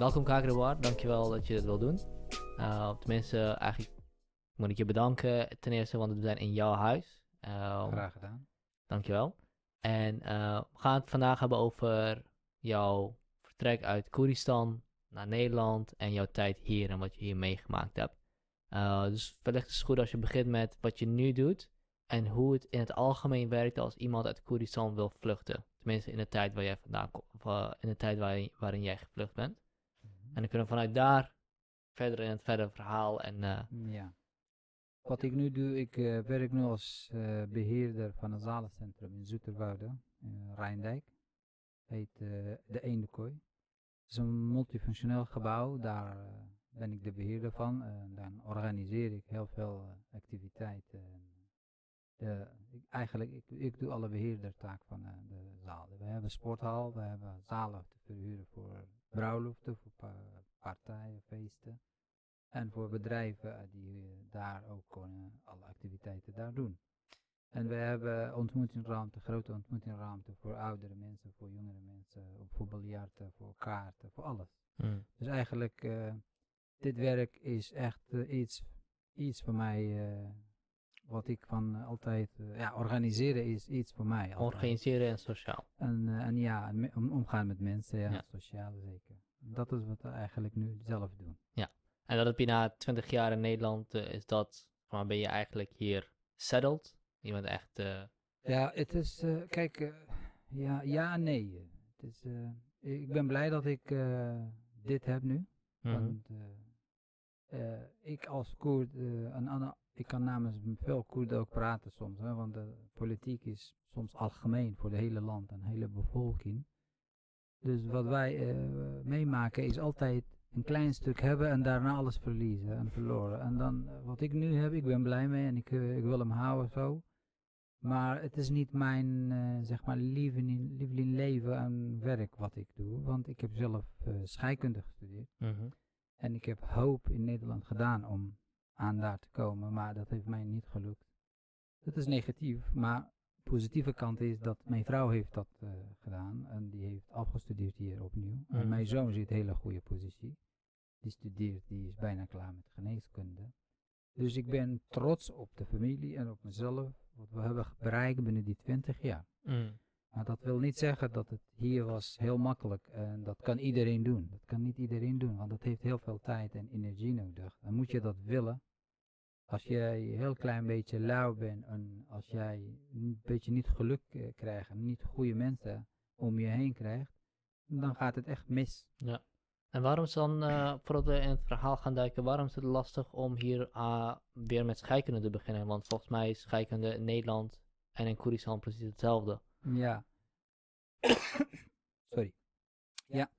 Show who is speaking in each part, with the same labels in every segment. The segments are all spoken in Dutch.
Speaker 1: welkom Kagrewaar, dankjewel dat je dit wil doen. Uh, tenminste, eigenlijk moet ik je bedanken ten eerste, want we zijn in jouw huis. Uh,
Speaker 2: Graag gedaan.
Speaker 1: Dankjewel. En uh, we gaan het vandaag hebben over jouw vertrek uit Koeristan naar Nederland en jouw tijd hier en wat je hier meegemaakt hebt. Uh, dus wellicht is het goed als je begint met wat je nu doet en hoe het in het algemeen werkt als iemand uit Koeristan wil vluchten. Tenminste in de tijd waar jij vandaan in de tijd waarin, waarin jij gevlucht bent. Mm. En dan kunnen vanuit daar verder in het verdere verhaal en... Uh,
Speaker 2: ja. Wat ik nu doe, ik uh, werk nu als uh, beheerder van een zalencentrum in Zoeterwoude, in Rijndijk. Heet de Eendekooi. Het is een multifunctioneel gebouw, daar ben ik de beheerder van. dan organiseer ik heel veel activiteiten. Ik, eigenlijk, ik, ik doe alle beheerdertaak van de zaal. We hebben sporthal, we hebben zalen te verhuren voor bruiloften, voor pa partijen, feesten. En voor bedrijven die daar ook kunnen alle activiteiten daar doen. En we hebben ontmoetingsruimte, grote ontmoetingsruimte voor oudere mensen, voor jongere mensen, voor biljarten, voor kaarten, voor alles.
Speaker 1: Mm.
Speaker 2: Dus eigenlijk, uh, dit werk is echt uh, iets, iets voor mij, uh, wat ik van altijd, ja, organiseren is iets voor mij. Altijd.
Speaker 1: Organiseren en sociaal.
Speaker 2: En, en ja, om, omgaan met mensen, ja, ja. sociaal zeker. Dat is wat we eigenlijk nu zelf doen.
Speaker 1: Ja. En dat heb je na 20 jaar in Nederland, uh, is dat, van ben je eigenlijk hier settled? Je bent echt... Uh...
Speaker 2: Ja, het is, uh, kijk, ja, ja en nee. Het is, ik ben blij dat ik dit heb nu.
Speaker 1: Mhm.
Speaker 2: Want ik als Koerd, een ander, ik kan namens veel Koerden ook praten soms, hè, want de politiek is soms algemeen voor het hele land en de hele bevolking. Dus wat wij meemaken is altijd een klein stuk hebben en daarna alles verliezen en verloren. En dan, uh, wat ik nu heb, ik ben blij mee en ik, uh, ik wil hem houden zo. Maar het is niet mijn, uh, zeg maar, lieveling, lieveling leven en werk wat ik doe. Want ik heb zelf scheikunde gestudeerd.
Speaker 1: -hmm.
Speaker 2: En ik heb hoop in Nederland gedaan om aan daar te komen, maar dat heeft mij niet gelukt. Dat is negatief, maar de positieve kant is dat mijn vrouw heeft dat uh, gedaan en die heeft afgestudeerd hier opnieuw. En mijn zoon zit in een hele goede positie. Die studeert, die is bijna klaar met geneeskunde. Dus ik ben trots op de familie en op mezelf, wat we hebben bereikt binnen die 20 jaar.
Speaker 1: Mm.
Speaker 2: Maar dat wil niet zeggen dat het hier was heel makkelijk en dat kan iedereen doen. Dat kan niet iedereen doen, want dat heeft heel veel tijd en energie nodig. Dan moet je dat willen. Als jij een heel klein beetje lauw bent en als jij een beetje niet geluk uh, krijgt en niet goede mensen om je heen krijgt, dan gaat het echt mis.
Speaker 1: Ja. En waarom is dan, uh, voordat we in het verhaal gaan duiken, waarom is het lastig om hier uh, weer met scheikunde te beginnen? Want volgens mij is scheikunde in Nederland en in Koeristan precies hetzelfde.
Speaker 2: Ja. Sorry. Ja.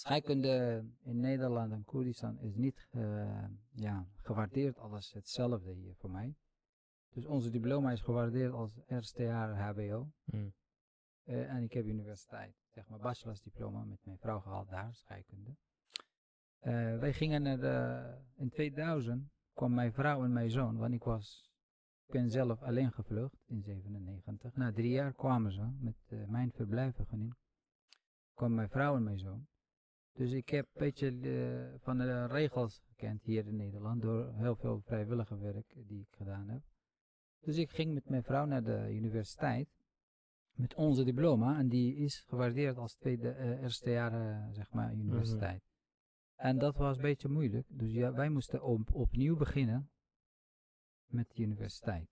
Speaker 2: Scheikunde in Nederland en Koeristan is niet uh, ja, gewaardeerd als hetzelfde hier voor mij. Dus onze diploma is gewaardeerd als jaar HBO.
Speaker 1: Mm.
Speaker 2: Uh, en ik heb universiteit, zeg maar bachelorsdiploma met mijn vrouw gehaald daar, scheikunde. Uh, wij gingen naar de, in 2000 kwam mijn vrouw en mijn zoon, want ik was, ik ben zelf alleen gevlucht in 97. Na drie jaar kwamen ze met mijn verblijfvergunning. kwam mijn vrouw en mijn zoon. Dus ik heb een beetje uh, van de regels gekend hier in Nederland door heel veel vrijwillige werk die ik gedaan heb. Dus ik ging met mijn vrouw naar de universiteit met onze diploma en die is gewaardeerd als tweede, uh, eerste jaar uh, zeg maar universiteit. Mm -hmm. En dat was een beetje moeilijk, dus ja, wij moesten op, opnieuw beginnen met de universiteit.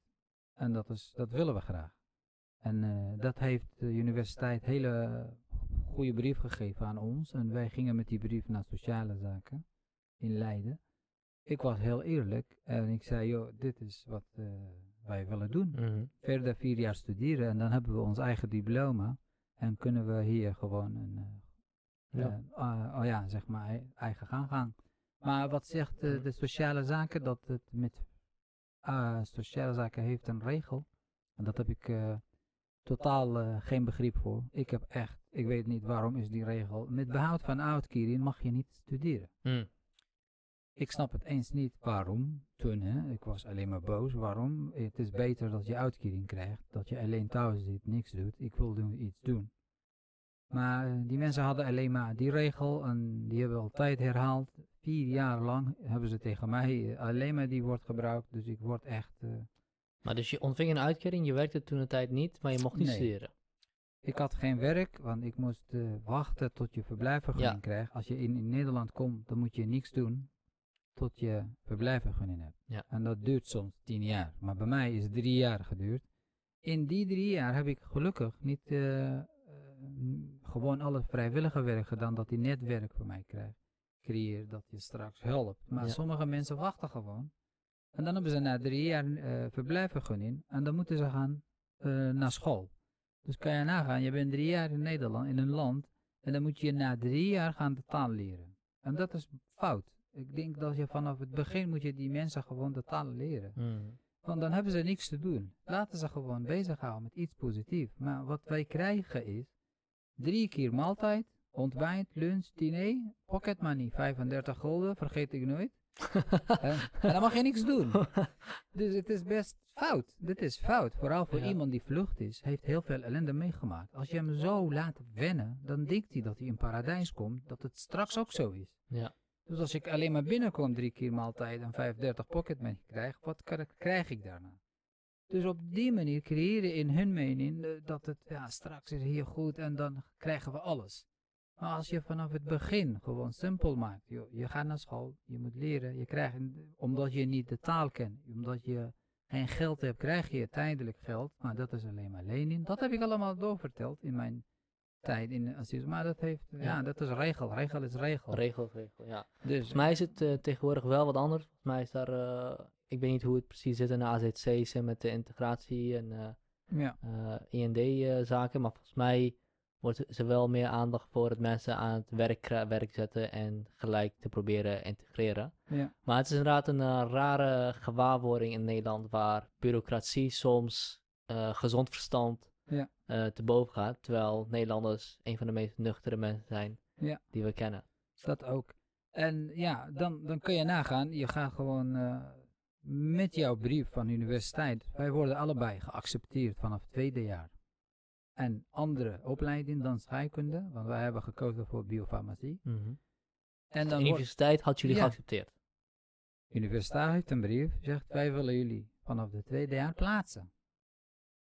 Speaker 2: En dat, is, dat willen we graag. En uh, dat heeft de universiteit hele goede brief gegeven aan ons. En wij gingen met die brief naar sociale zaken in Leiden. Ik was heel eerlijk en ik zei, joh, dit is wat uh, wij willen doen.
Speaker 1: Mm -hmm.
Speaker 2: Verder vier jaar studeren en dan hebben we ons eigen diploma. En kunnen we hier gewoon een, uh,
Speaker 1: ja.
Speaker 2: Uh, oh ja, zeg maar, eigen gang gaan. Maar wat zegt de sociale zaken? Dat het met sociale zaken heeft een regel. En dat heb ik totaal uh, geen begrip voor. Ik heb echt, ik weet niet waarom is die regel. Met behoud van uitkering mag je niet studeren.
Speaker 1: Mm.
Speaker 2: Ik snap het eens niet waarom. Toen, hè, ik was alleen maar boos. Waarom? Het is beter dat je uitkering krijgt. Dat je alleen thuis zit, niks doet. Ik wil doen, iets doen. Maar eh, die mensen hadden alleen maar die regel en die hebben altijd herhaald. Vier jaar lang hebben ze tegen mij eh, alleen maar die wordt gebruikt. Dus ik word echt...
Speaker 1: Maar dus je ontving een uitkering, je werkte toen de tijd niet, maar je mocht niet
Speaker 2: Nee.
Speaker 1: studeren.
Speaker 2: ik had geen werk, want ik moest eh, wachten tot je verblijfvergunning
Speaker 1: Ja.
Speaker 2: krijgt. Als je in, in Nederland komt, dan moet je niks doen tot je verblijfvergunning hebt.
Speaker 1: Ja.
Speaker 2: En dat duurt soms tien jaar. Maar bij mij is het drie jaar geduurd. In die drie jaar heb ik gelukkig niet n- gewoon alle vrijwillige werk gedaan dat die netwerk voor mij krijgt. Creëer dat je straks helpt. Maar
Speaker 1: Ja.
Speaker 2: sommige mensen wachten gewoon. En dan hebben ze na drie jaar eh verblijfvergunning. En dan moeten ze gaan eh, naar school. Dus kan je nagaan, je bent drie jaar in Nederland, in een land. En dan moet je na drie jaar gaan de taal leren. En dat is fout. Ik denk dat je vanaf het begin moet je die mensen gewoon de taal leren.
Speaker 1: Hmm.
Speaker 2: Want dan hebben ze niks te doen. Laten ze gewoon bezighouden met iets positiefs. Maar wat wij krijgen is drie keer maaltijd, ontbijt, lunch, diner, pocket money, 35 gulden, vergeet ik nooit. en, dan mag je niks doen. Dus het is best fout. Dit is fout. Vooral voor
Speaker 1: Ja.
Speaker 2: iemand die vlucht is, heeft heel veel ellende meegemaakt. Als je hem zo laat wennen, dan denkt hij dat hij in paradijs komt, dat het straks ook zo is.
Speaker 1: Ja.
Speaker 2: Dus als ik alleen maar binnenkom drie keer maaltijd en 35 pocket money krijg, wat kr- krijg ik daarna? Dus op die manier creëren in hun mening eh, dat het ja, straks is hier goed en dan krijgen we alles. Maar als je vanaf het begin gewoon simpel maakt, joh, je gaat naar school, je moet leren, je krijgt, omdat je niet de taal kent, omdat je geen geld hebt, krijg je tijdelijk geld, maar dat is alleen maar lening. Dat heb ik allemaal doorverteld in mijn tijd in Aziz. Maar dat heeft, ja,
Speaker 1: Ja.
Speaker 2: dat is regel, regel is regel.
Speaker 1: Regel, regel, ja.
Speaker 2: dus,
Speaker 1: Volgens mij is het eh, tegenwoordig wel wat anders. Volgens mij is daar, eh, ik weet niet hoe het precies zit in de AZC's en met de integratie en eh,
Speaker 2: ja.
Speaker 1: IND-zaken, maar volgens mij wordt ze wel meer aandacht voor het mensen aan het werk, werk zetten en gelijk te proberen integreren.
Speaker 2: Ja.
Speaker 1: Maar het is inderdaad een eh, rare gewaarwording in Nederland waar bureaucratie soms eh, gezond verstand
Speaker 2: Ja.
Speaker 1: eh, te boven gaat, terwijl Nederlanders een van de meest nuchtere mensen zijn
Speaker 2: Ja.
Speaker 1: die we kennen.
Speaker 2: Dat ook. En ja, dan, dan kun je nagaan, je gaat gewoon met jouw brief van de universiteit. Wij worden allebei geaccepteerd vanaf het tweede jaar. En andere opleiding dan scheikunde, want wij hebben gekozen voor biofarmacie.
Speaker 1: Mhm.
Speaker 2: En
Speaker 1: De
Speaker 2: dan wordt
Speaker 1: universiteit had jullie
Speaker 2: Ja.
Speaker 1: geaccepteerd.
Speaker 2: de universiteit heeft een brief, zegt wij willen jullie vanaf het tweede jaar plaatsen.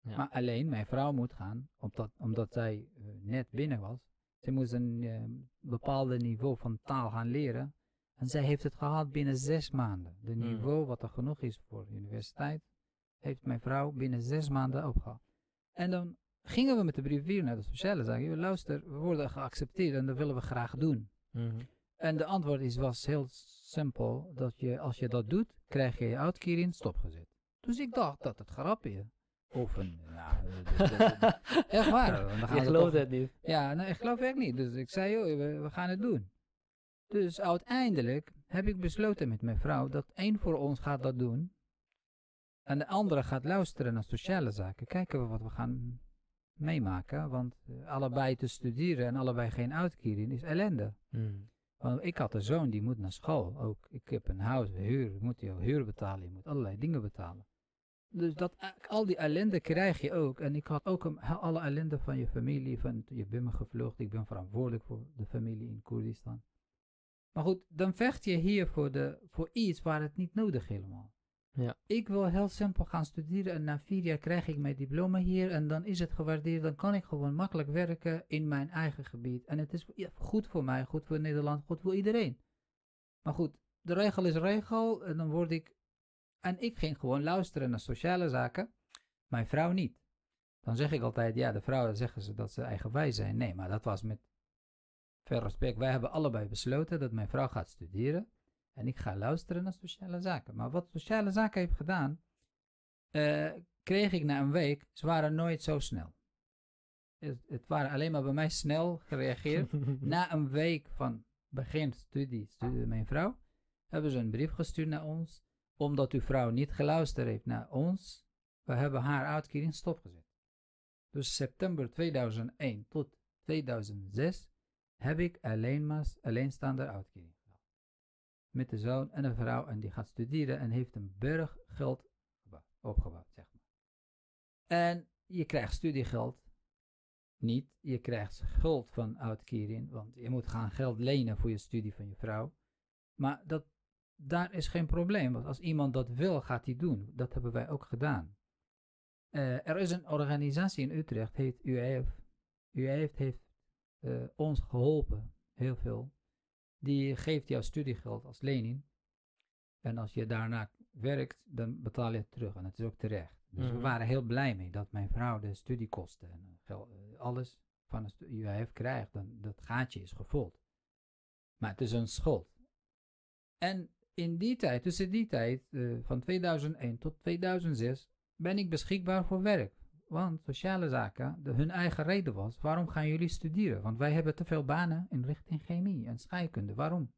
Speaker 1: Ja.
Speaker 2: Maar alleen mijn vrouw moet gaan, omdat, omdat zij eh, net binnen was. Ze moest een eh, bepaalde niveau van taal gaan leren. En zij heeft het gehad binnen zes maanden. De
Speaker 1: Hmm.
Speaker 2: niveau wat er genoeg is voor de universiteit, heeft mijn vrouw binnen zes maanden opgehaald. En dan gingen we met de brief weer naar de sociale zaken. "Joh, Luister, we worden geaccepteerd en dat willen we graag doen.
Speaker 1: Mhm.
Speaker 2: En de antwoord is, was heel simpel, dat je als je dat doet, krijg je je uitkering stopgezet. Dus ik dacht dat het grapje. Of een, echt waar. Dan gaan
Speaker 1: Je gelooft het niet.
Speaker 2: Ja, nou, ik geloof echt niet. Dus ik zei, joh, we, we gaan het doen. Dus uiteindelijk heb ik besloten met mijn vrouw dat één voor ons gaat dat doen. En de andere gaat luisteren naar sociale zaken. Kijken we wat we gaan meemaken. Want eh, allebei te studeren en allebei geen uitkering is ellende.
Speaker 1: Mhm.
Speaker 2: Want ik had een zoon die moet naar school. Ook ik heb een huis, huur, moet je huur betalen, je moet allerlei dingen betalen. Dus dat, al die ellende krijg je ook. En ik had ook een, alle ellende van je familie, van je bent me gevlucht, ik ben verantwoordelijk voor de familie in Koerdistan. Maar goed, dan vecht je hier voor, de, voor iets waar het niet nodig helemaal.
Speaker 1: Ja.
Speaker 2: Ik wil heel simpel gaan studeren en na vier jaar krijg ik mijn diploma hier en dan is het gewaardeerd. Dan kan ik gewoon makkelijk werken in mijn eigen gebied. En het is goed voor mij, goed voor Nederland, goed voor iedereen. Maar goed, de regel is regel en dan word ik... En ik ging gewoon luisteren naar sociale zaken, mijn vrouw niet. Dan zeg ik altijd, ja, de vrouwen zeggen ze dat ze eigenwijs zijn. Nee, maar dat was met veel respect. Wij hebben allebei besloten dat mijn vrouw gaat studeren. En ik ga luisteren naar sociale zaken. Maar wat sociale zaken heeft gedaan, eh, kreeg ik na een week, ze waren nooit zo snel. Het, het waren alleen maar bij mij snel gereageerd. na een week van begin studie, studie mijn vrouw, hebben ze een brief gestuurd naar ons, omdat uw vrouw niet geluisterd heeft naar ons. We hebben haar uitkering stopgezet. Dus september 2001 tot 2006 heb ik alleen maar alleenstaande uitkering. Met de zoon en een vrouw en die gaat studeren en heeft een berg geld gebouwd- opgebouwd, zeg maar. En je krijgt studiegeld niet, je krijgt schuld van uitkering, want je moet gaan geld lenen voor je studie van je vrouw. Maar dat, daar is geen probleem, want als iemand dat wil, gaat hij doen. Dat hebben wij ook gedaan. Eh, er is een organisatie in Utrecht, heet UEF. UEF heeft eh, ons geholpen, heel veel. Die geeft jou studiegeld als lening. En als je daarna werkt, dan betaal je het terug. En dat is ook terecht. Dus we
Speaker 1: Mhm.
Speaker 2: waren heel blij mee dat mijn vrouw de studiekosten en gel- eh, alles van de UIF krijgt. Dan, dat gaatje is gevuld. Maar het is een schuld. En in die tijd, tussen die tijd, eh, van 2001 tot 2006, ben ik beschikbaar voor werk. Want sociale zaken, de, hun eigen reden was, waarom gaan jullie studeren? Want wij hebben te veel banen in richting chemie en scheikunde. Waarom?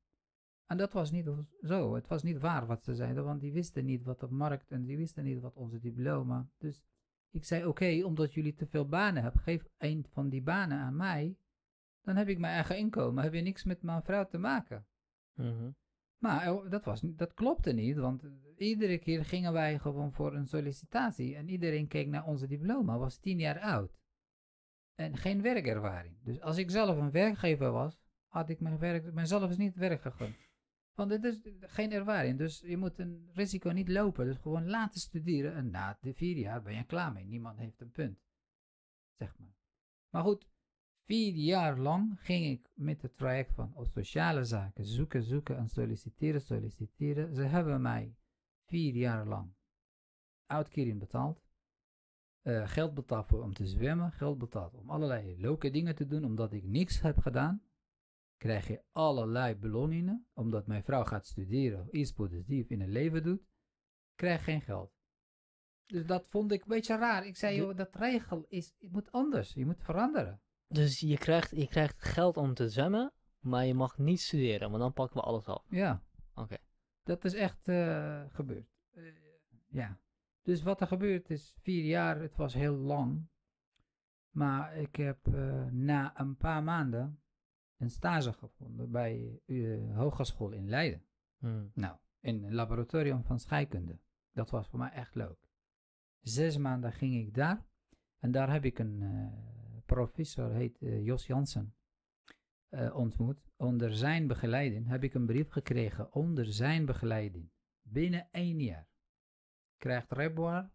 Speaker 2: En dat was niet zo. Het was niet waar wat ze zeiden, want die wisten niet wat op markt en die wisten niet wat onze diploma. Dus ik zei: Oké, omdat jullie te veel banen hebben, geef een van die banen aan mij. Dan heb ik mijn eigen inkomen. Heb je niks met mijn vrouw te maken.
Speaker 1: Mhm.
Speaker 2: Maar eh, dat, was, dat klopte niet, want eh, iedere keer gingen wij gewoon voor een sollicitatie. En iedereen keek naar onze diploma, was tien jaar oud. En geen werkervaring. Dus als ik zelf een werkgever was, had ik mijn werk, mezelf eens niet werk gegund. Want het is geen ervaring, dus je moet een risico niet lopen. Dus gewoon laten studeren en na de vier jaar ben je klaar mee. Niemand heeft een punt. Zeg maar. Maar goed, vier jaar lang ging ik met het traject van oh, sociale zaken zoeken, zoeken en solliciteren, solliciteren. Ze hebben mij vier jaar lang uitkering betaald. eh, geld betaald voor om te zwemmen, geld betaald om allerlei leuke dingen te doen, omdat ik niks heb gedaan. Krijg je allerlei beloningen, omdat mijn vrouw gaat studeren, iets positief in het leven doet, krijg geen geld. Dus dat vond ik een beetje raar. Ik zei, joh, dat regel is, het moet anders, je moet veranderen.
Speaker 1: Dus je krijgt, je krijgt geld om te zwemmen, maar je mag niet studeren, want dan pakken we alles af.
Speaker 2: Ja.
Speaker 1: Oké.
Speaker 2: Dat is echt eh, gebeurd. Eh, ja. Dus wat er gebeurd is, vier jaar, het was heel lang. Maar ik heb eh, na een paar maanden een stage gevonden bij de hogeschool in Leiden.
Speaker 1: Hmm.
Speaker 2: Nou, in een laboratorium van scheikunde. Dat was voor mij echt leuk. Zes maanden ging ik daar. En daar heb ik een professor, heet eh, Jos Jansen, eh, ontmoet. Onder zijn begeleiding heb ik een brief gekregen. Onder zijn begeleiding. Binnen één jaar. Krijgt Reboir,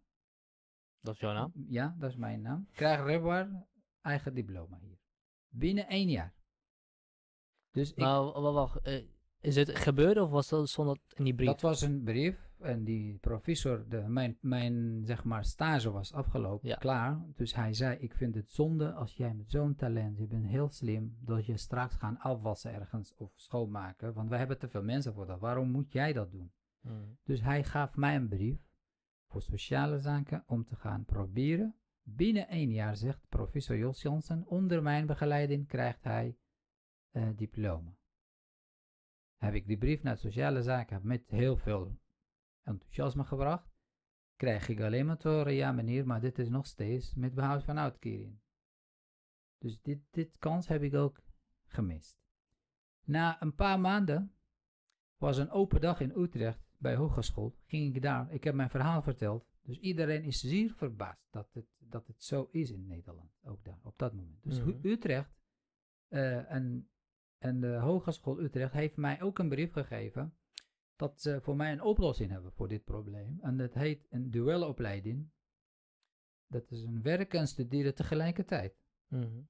Speaker 1: Dat is jouw naam?
Speaker 2: ja, dat is mijn naam. Krijgt Reboir eigen diploma hier. Binnen één jaar. Dus
Speaker 1: Maar wacht, eh, is het gebeurd of was dat, stond dat in die brief?
Speaker 2: Dat was een brief en die professor, de, mijn, mijn zeg maar stage was afgelopen,
Speaker 1: Ja.
Speaker 2: klaar. Dus hij zei, ik vind het zonde als jij met zo'n talent, je bent heel slim, dat je straks gaan afwassen ergens of schoonmaken. Want wij hebben te veel mensen voor dat. Waarom moet jij dat doen?
Speaker 1: Hmm.
Speaker 2: Dus hij gaf mij een brief voor sociale zaken om te gaan proberen. Binnen één jaar, zegt professor Jos Jansen, onder mijn begeleiding krijgt hij eh, diploma. Heb ik die brief naar sociale zaken met heel veel enthousiasme gebracht. Krijg ik alleen maar te horen, ja meneer, maar dit is nog steeds met behoud van uitkering. Dus dit, dit kans heb ik ook gemist. Na een paar maanden was een open dag in Utrecht bij hogeschool. Ging ik daar, ik heb mijn verhaal verteld. Dus iedereen is zeer verbaasd dat het, dat het zo is in Nederland, ook daar, op dat moment. Dus
Speaker 1: Mhm.
Speaker 2: Utrecht eh, en, en de Hogeschool Utrecht heeft mij ook een brief gegeven dat ze voor mij een oplossing hebben voor dit probleem. En dat heet een duelopleiding. Dat is een werken en studeren tegelijkertijd.
Speaker 1: Mhm.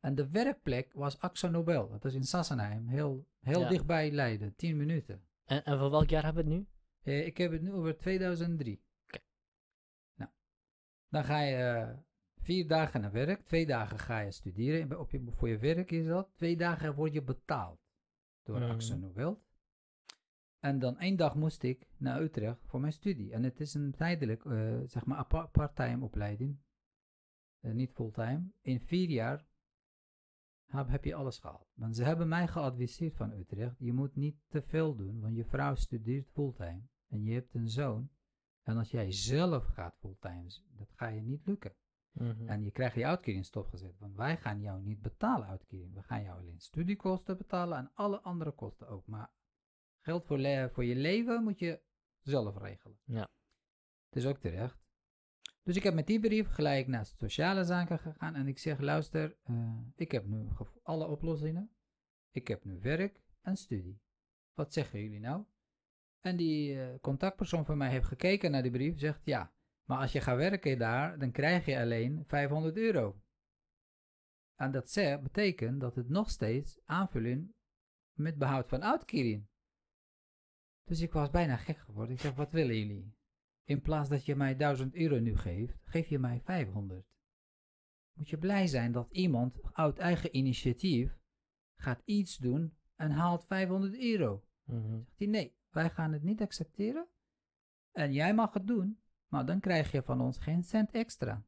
Speaker 2: En de werkplek was Axo Nobel. Dat is in Sassenheim, heel, heel
Speaker 1: Ja.
Speaker 2: dichtbij Leiden, 10 minuten.
Speaker 1: En, en voor welk jaar hebben we het nu?
Speaker 2: Eh, ik heb het nu over 2003.
Speaker 1: Oké.
Speaker 2: Nou, dan ga je eh, vier dagen naar werk, twee dagen ga je studeren. Op je, voor je werk is dat. Twee dagen word je betaald door. Axo Nobel. En dan één dag moest ik naar Utrecht voor mijn studie. En het is een tijdelijk, eh, zeg maar, part-time opleiding. Eh, niet fulltime. In vier jaar heb, heb je alles gehaald. Want ze hebben mij geadviseerd van Utrecht, je moet niet te veel doen, want je vrouw studeert fulltime. En je hebt een zoon. En als jij zelf gaat fulltime, dat ga je niet lukken.
Speaker 1: Mhm.
Speaker 2: En je krijgt je uitkering stopgezet. Want wij gaan jou niet betalen uitkering. We gaan jou alleen studiekosten betalen en alle andere kosten ook. Maar geld voor, le- voor je leven moet je zelf regelen.
Speaker 1: Ja.
Speaker 2: Is ook terecht. Dus ik heb met die brief gelijk naar sociale zaken gegaan en ik zeg, luister, eh, ik heb nu alle oplossingen. Ik heb nu werk en studie. Wat zeggen jullie nou? En die eh, contactpersoon van mij heeft gekeken naar die brief, zegt ja, maar als je gaat werken daar, dan krijg je alleen 500 euro. En dat betekent dat het nog steeds aanvulling met behoud van uitkering. Dus ik was bijna gek geworden. Ik zeg, wat willen jullie? In plaats dat je mij 1000 euro nu geeft, geef je mij 500. Moet je blij zijn dat iemand uit eigen initiatief gaat iets doen en haalt 500 euro.
Speaker 1: Mhm.
Speaker 2: Zegt hij, nee, wij gaan het niet accepteren. En jij mag het doen, maar dan krijg je van ons geen cent extra.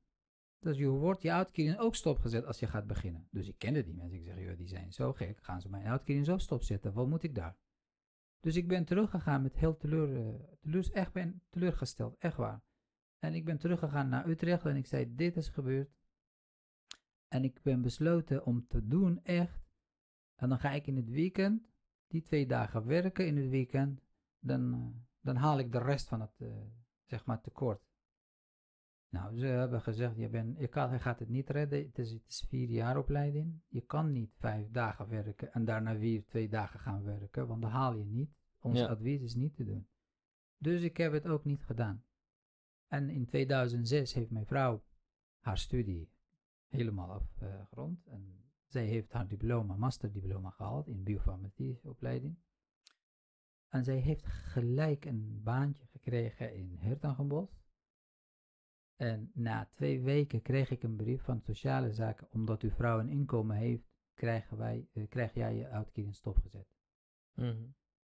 Speaker 2: Dus je wordt je uitkering ook stopgezet als je gaat beginnen. Dus ik kende die mensen. Ik zeg, joh, die zijn zo gek. Gaan ze mijn uitkering zo stopzetten? Wat moet ik daar? Dus ik ben teruggegaan met heel teleur, eh, teleur, echt ben teleurgesteld, echt waar. En ik ben teruggegaan naar Utrecht en ik zei, dit is gebeurd. En ik ben besloten om te doen, echt. En dan ga ik in het weekend, die twee dagen werken in het weekend. Dan, eh, dan haal ik de rest van het, eh, zeg maar, tekort. Nou, ze hebben gezegd, je, bent, je, kan, je gaat het niet redden. Het is, het is vier jaar opleiding. Je kan niet vijf dagen werken en daarna weer twee dagen gaan werken, want dan haal je niet. Ons
Speaker 1: Ja.
Speaker 2: advies is niet te doen. Dus ik heb het ook niet gedaan. En in 2006 heeft mijn vrouw haar studie helemaal afgerond. en zij heeft haar diploma, masterdiploma gehaald in biofarmacie opleiding. En zij heeft gelijk een baantje gekregen in Hertangenbos. En na twee weken kreeg ik een brief van sociale zaken, omdat uw vrouw een inkomen heeft, krijgen wij, eh, krijg jij je uitkering stopgezet.
Speaker 1: Mhm.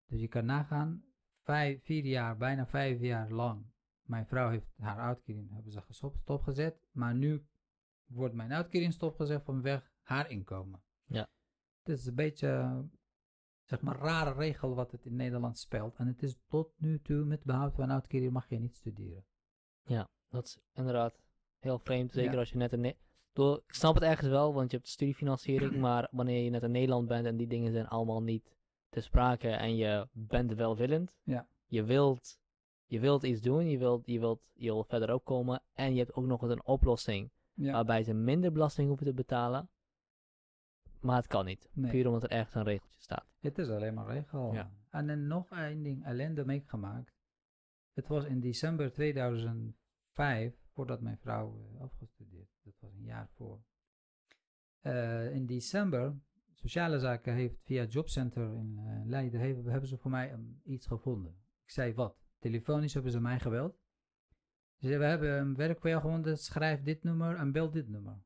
Speaker 2: Dus je kan nagaan, vijf, vier jaar, bijna vijf jaar lang. Mijn vrouw heeft haar uitkering, hebben ze stopgezet. Maar nu wordt mijn uitkering stopgezet vanwege haar inkomen.
Speaker 1: Ja.
Speaker 2: Het is een beetje, zeg maar, rare regel wat het in Nederland speelt. En het is tot nu toe, met behoud van uitkering mag je niet studeren.
Speaker 1: Dat is inderdaad heel vreemd. Zeker
Speaker 2: Ja.
Speaker 1: als je net in... Door, ik snap het ergens wel, want je hebt studiefinanciering. maar wanneer je net in Nederland bent en die dingen zijn allemaal niet te sprake. En je bent welwillend.
Speaker 2: Ja.
Speaker 1: Je wilt, je wilt iets doen. Je wilt, je, wilt, je wilt verder opkomen. En je hebt ook nog eens een oplossing.
Speaker 2: Ja,
Speaker 1: Waarbij ze minder belasting hoeven te betalen. Maar het kan niet.
Speaker 2: Nee.
Speaker 1: Puur omdat er ergens een regeltje staat.
Speaker 2: het is alleen maar regel.
Speaker 1: Ja.
Speaker 2: En dan nog één ding, ellende meegemaakt. Het was in december 2005, voordat mijn vrouw eh, afgestudeerd. Dat was een jaar voor. Eh, in december, sociale zaken heeft via Jobcenter in eh, Leiden, hebben, hebben ze voor mij um, iets gevonden. Ik zei wat? Telefonisch hebben ze mij gebeld. Ze zeiden, we hebben een werk voor jou gevonden, schrijf dit nummer en bel dit nummer.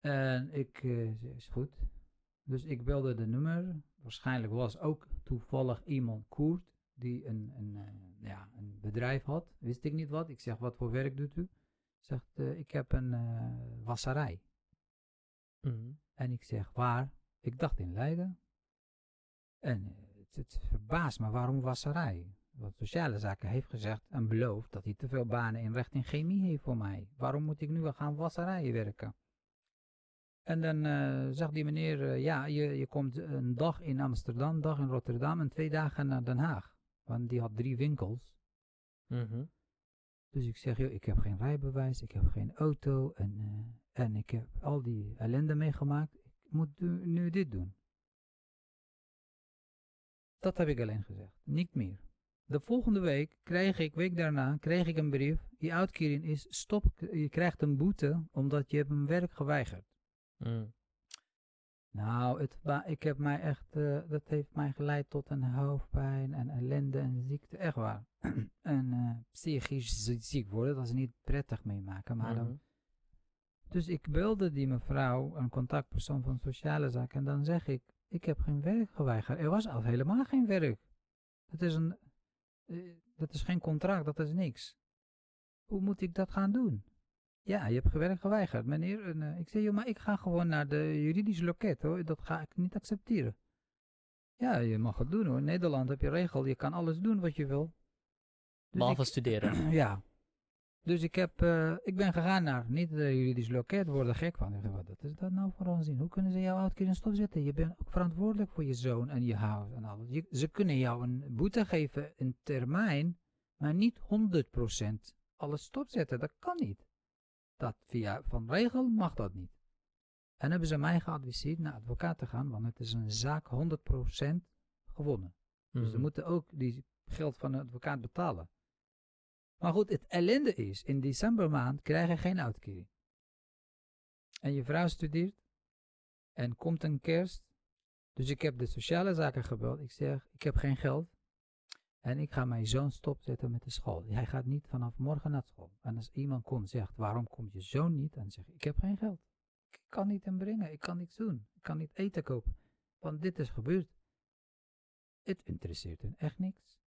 Speaker 2: En ik, zei, is goed. Dus ik belde de nummer. Waarschijnlijk was ook toevallig iemand Koert die een, een, ja, een bedrijf had. Wist ik niet wat. Ik zeg, wat voor werk doet u? Zegt, eh, ik heb een eh, wasserij.
Speaker 1: Mhm.
Speaker 2: En ik zeg, waar? Ik dacht in Leiden. En eh, het, het verbaast me, waarom wasserij? Want Sociale Zaken heeft gezegd en beloofd dat hij te veel banen in recht in chemie heeft voor mij. Waarom moet ik nu wel gaan wasserijen werken? En dan zegt die meneer, ja, je, je komt een dag in Amsterdam, een dag in Rotterdam en twee dagen naar Den Haag. Want die had drie winkels.
Speaker 1: Mhm.
Speaker 2: Dus ik zeg, joh, ik heb geen rijbewijs, ik heb geen auto en, eh, en ik heb al die ellende meegemaakt. Ik moet nu, nu dit doen. Dat heb ik alleen gezegd, niet meer. De volgende week krijg ik, week daarna, krijg ik een brief. Je uitkering is stop, je krijgt een boete omdat je hebt een werk geweigerd.
Speaker 1: Mhm.
Speaker 2: Nou, het, ik heb mij echt, eh, dat heeft mij geleid tot een hoofdpijn en ellende en ziekte, echt waar. en eh, psychisch zie- ziek worden, dat is niet prettig meemaken. Maar dan,
Speaker 1: Mhm.
Speaker 2: dus ik belde die mevrouw, een contactpersoon van sociale zaken, en dan zeg ik, ik heb geen werk geweigerd. Er was al helemaal geen werk. Dat is een, eh, dat is geen contract, dat is niks. Hoe moet ik dat gaan doen? Ja, je hebt werk geweigerd, meneer. En, eh, ik zei, joh, maar ik ga gewoon naar de juridisch loket, hoor. Dat ga ik niet accepteren. Ja, je mag het doen, hoor. In Nederland heb je regel, je kan alles doen wat je wil. Dus
Speaker 1: Behalve
Speaker 2: ik-
Speaker 1: studeren.
Speaker 2: ja. Dus ik, heb, eh, ik ben gegaan naar niet de juridisch loket, worden gek van. Ik wat dat is dat nou voor onzin? Hoe kunnen ze jouw uitkering stopzetten? Je bent ook verantwoordelijk voor je zoon en je huis en alles. Je- ze kunnen jou een boete geven in termijn, maar niet 100% alles stopzetten. Dat kan niet. Dat via van regel mag dat niet. En hebben ze mij geadviseerd naar advocaat te gaan, want het is een zaak 100% gewonnen. Dus ze
Speaker 1: Mhm.
Speaker 2: moeten ook die geld van de advocaat betalen. Maar goed, het ellende is, in decembermaand krijg je geen uitkering. En je vrouw studeert en komt een kerst. Dus ik heb de sociale zaken gebeld. Ik zeg, ik heb geen geld. En ik ga mijn zoon stopzetten met de school. Hij gaat niet vanaf morgen naar school. En als iemand komt en zegt, waarom komt je zoon niet? Dan zeg ik, ik heb geen geld. Ik kan niet hem brengen. Ik kan niets doen. Ik kan niet eten kopen. Want dit is gebeurd. Het interesseert hun echt niks.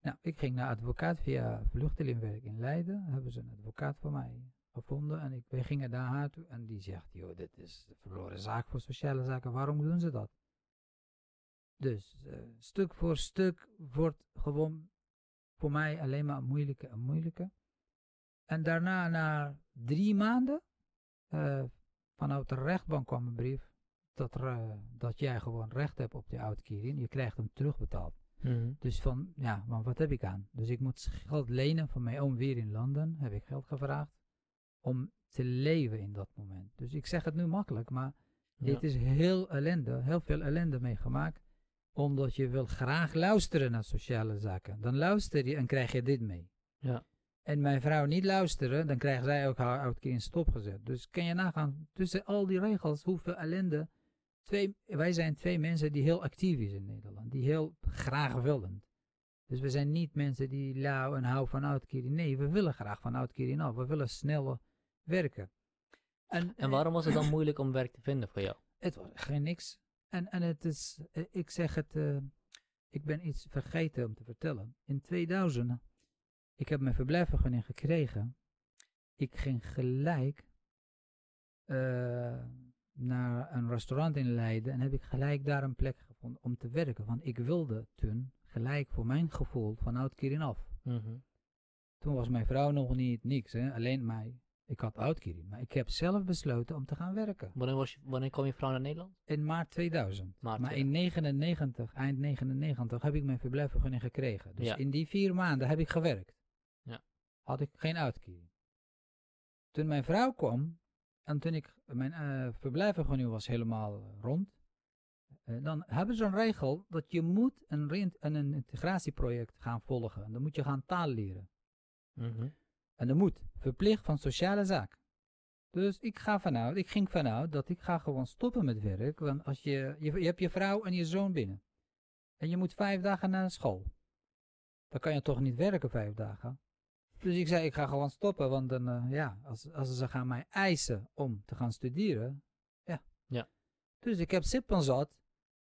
Speaker 2: Nou, ik ging naar advocaat via vluchtelingenwerk in Leiden. Hebben ze een advocaat voor mij gevonden. En ik, wij gingen daar naartoe. En die zegt, joh, dit is de verloren zaak voor sociale zaken. Waarom doen ze dat? Dus eh, stuk voor stuk wordt gewoon voor mij alleen maar moeilijker en moeilijker. En daarna, na drie maanden, eh, vanuit de rechtbank kwam een brief dat, er, eh, dat jij gewoon recht hebt op die uitkering. Je krijgt hem terugbetaald.
Speaker 1: Mhm.
Speaker 2: Dus van, ja, maar wat heb ik aan? Dus ik moet geld lenen van mijn oom weer in Londen. Heb ik geld gevraagd om te leven in dat moment. Dus ik zeg het nu makkelijk, maar
Speaker 1: Ja.
Speaker 2: dit is heel ellende, heel veel ellende meegemaakt. Omdat je wil graag luisteren naar sociale zaken. Dan luister je en krijg je dit mee.
Speaker 1: Ja.
Speaker 2: En mijn vrouw niet luisteren, dan krijgt zij ook haar uitkering stopgezet. Dus kan je nagaan, tussen al die regels, hoeveel ellende. Twee, wij zijn twee mensen die heel actief is in Nederland. Die heel graag willen. Dus we zijn niet mensen die lauw en hou van uitkering. Nee, we willen graag van uitkering af. We willen sneller werken. En,
Speaker 1: En waarom was het dan moeilijk om werk te vinden voor jou?
Speaker 2: het was geen niks. En, en het is, eh, ik zeg het, eh, ik ben iets vergeten om te vertellen. In 2000, ik heb mijn verblijfvergunning gekregen. Ik ging gelijk eh, naar een restaurant in Leiden en heb ik gelijk daar een plek gevonden om te werken. Want ik wilde toen gelijk voor mijn gevoel van uitkering af.
Speaker 1: Mhm.
Speaker 2: Toen was mijn vrouw nog niet niks, hè? alleen mij. Ik had uitkering, maar ik heb zelf besloten om te gaan werken.
Speaker 1: Wanneer, was je, wanneer kwam je vrouw naar Nederland?
Speaker 2: In maart 2000.
Speaker 1: Maart
Speaker 2: maar in 99, eind 99, heb ik mijn verblijfvergunning gekregen. Dus
Speaker 1: Ja.
Speaker 2: in die vier maanden heb ik gewerkt.
Speaker 1: Ja.
Speaker 2: Had ik geen uitkering. Toen mijn vrouw kwam, en toen ik, mijn eh verblijfvergunning was helemaal eh, rond, eh, dan hebben ze een regel dat je moet een, een, een integratieproject gaan volgen. En dan moet je gaan taal leren.
Speaker 1: Mhm.
Speaker 2: En dat moet, verplicht van sociale zaken. Dus ik ga vanuit, ik ging vanuit dat ik ga gewoon stoppen met werk. Want als je, je, je hebt je vrouw en je zoon binnen. En je moet vijf dagen naar school. Dan kan je toch niet werken vijf dagen. Dus ik zei, ik ga gewoon stoppen. Want dan, eh, ja, als, als ze gaan mij eisen om te gaan studeren. Ja.
Speaker 1: Ja.
Speaker 2: Dus ik heb sippen zat.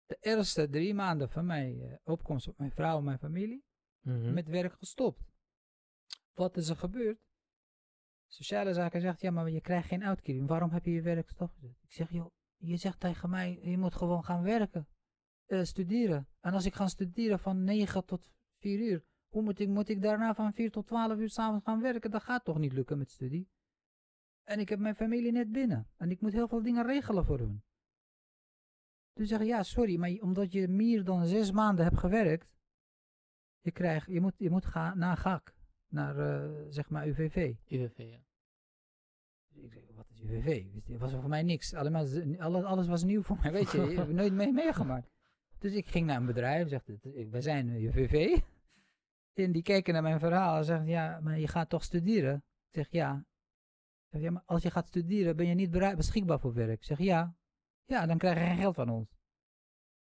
Speaker 2: De eerste drie maanden van mijn eh, opkomst op mijn vrouw en mijn familie
Speaker 1: Mhm.
Speaker 2: met werk gestopt. Wat is er gebeurd? Sociale zaken zegt, ja, maar je krijgt geen uitkering. Waarom heb je je werk stopgezet? Ik zeg, joh, je zegt tegen mij, je moet gewoon gaan werken. eh, studeren. En als ik ga studeren van 9 tot 4 uur, hoe moet ik, moet ik daarna van 4 tot 12 uur s'avonds gaan werken? Dat gaat toch niet lukken met studie? En ik heb mijn familie net binnen. En ik moet heel veel dingen regelen voor hun. Dus zeg ja, sorry, maar omdat je meer dan zes maanden hebt gewerkt, je, krijgt, je, moet, je moet gaan naar GAK, naar eh, zeg maar UVV.
Speaker 1: UWV, ja.
Speaker 2: Dus ik zeg, wat is UVV? Het was voor mij niks. Allemaal, alles, alles was nieuw voor mij, weet je. Ik heb nooit mee meegemaakt. Dus ik ging naar een bedrijf, zegt, wij zijn UVV. En die kijken naar mijn verhaal en zeggen, ja, maar je gaat toch studeren? Ik zeg, ja. Ik zeg, ja, maar als je gaat studeren, ben je niet bereid, beschikbaar voor werk? Ik zeg, ja. Ja, dan krijg je geen geld van ons.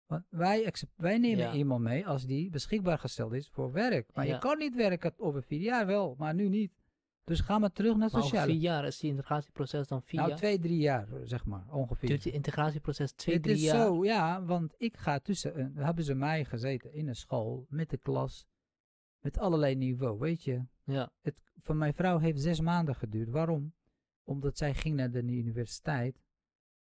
Speaker 2: Want wij, wij nemen
Speaker 1: Ja.
Speaker 2: iemand mee als die beschikbaar gesteld is voor werk. Maar
Speaker 1: Ja.
Speaker 2: je kan niet werken over vier jaar wel, maar nu niet. Dus gaan we terug naar
Speaker 1: Maar over
Speaker 2: sociale.
Speaker 1: vier jaar is die integratieproces dan vier
Speaker 2: nou,
Speaker 1: jaar?
Speaker 2: twee, drie jaar, zeg maar, ongeveer.
Speaker 1: Duurt die integratieproces twee,
Speaker 2: Het
Speaker 1: drie
Speaker 2: is
Speaker 1: jaar?
Speaker 2: zo, ja, want ik ga tussen, een- hebben ze mij gezeten in een school, met de klas, met allerlei niveau, weet je.
Speaker 1: Ja.
Speaker 2: Het, van mijn vrouw heeft zes maanden geduurd. Waarom? Omdat zij ging naar de universiteit.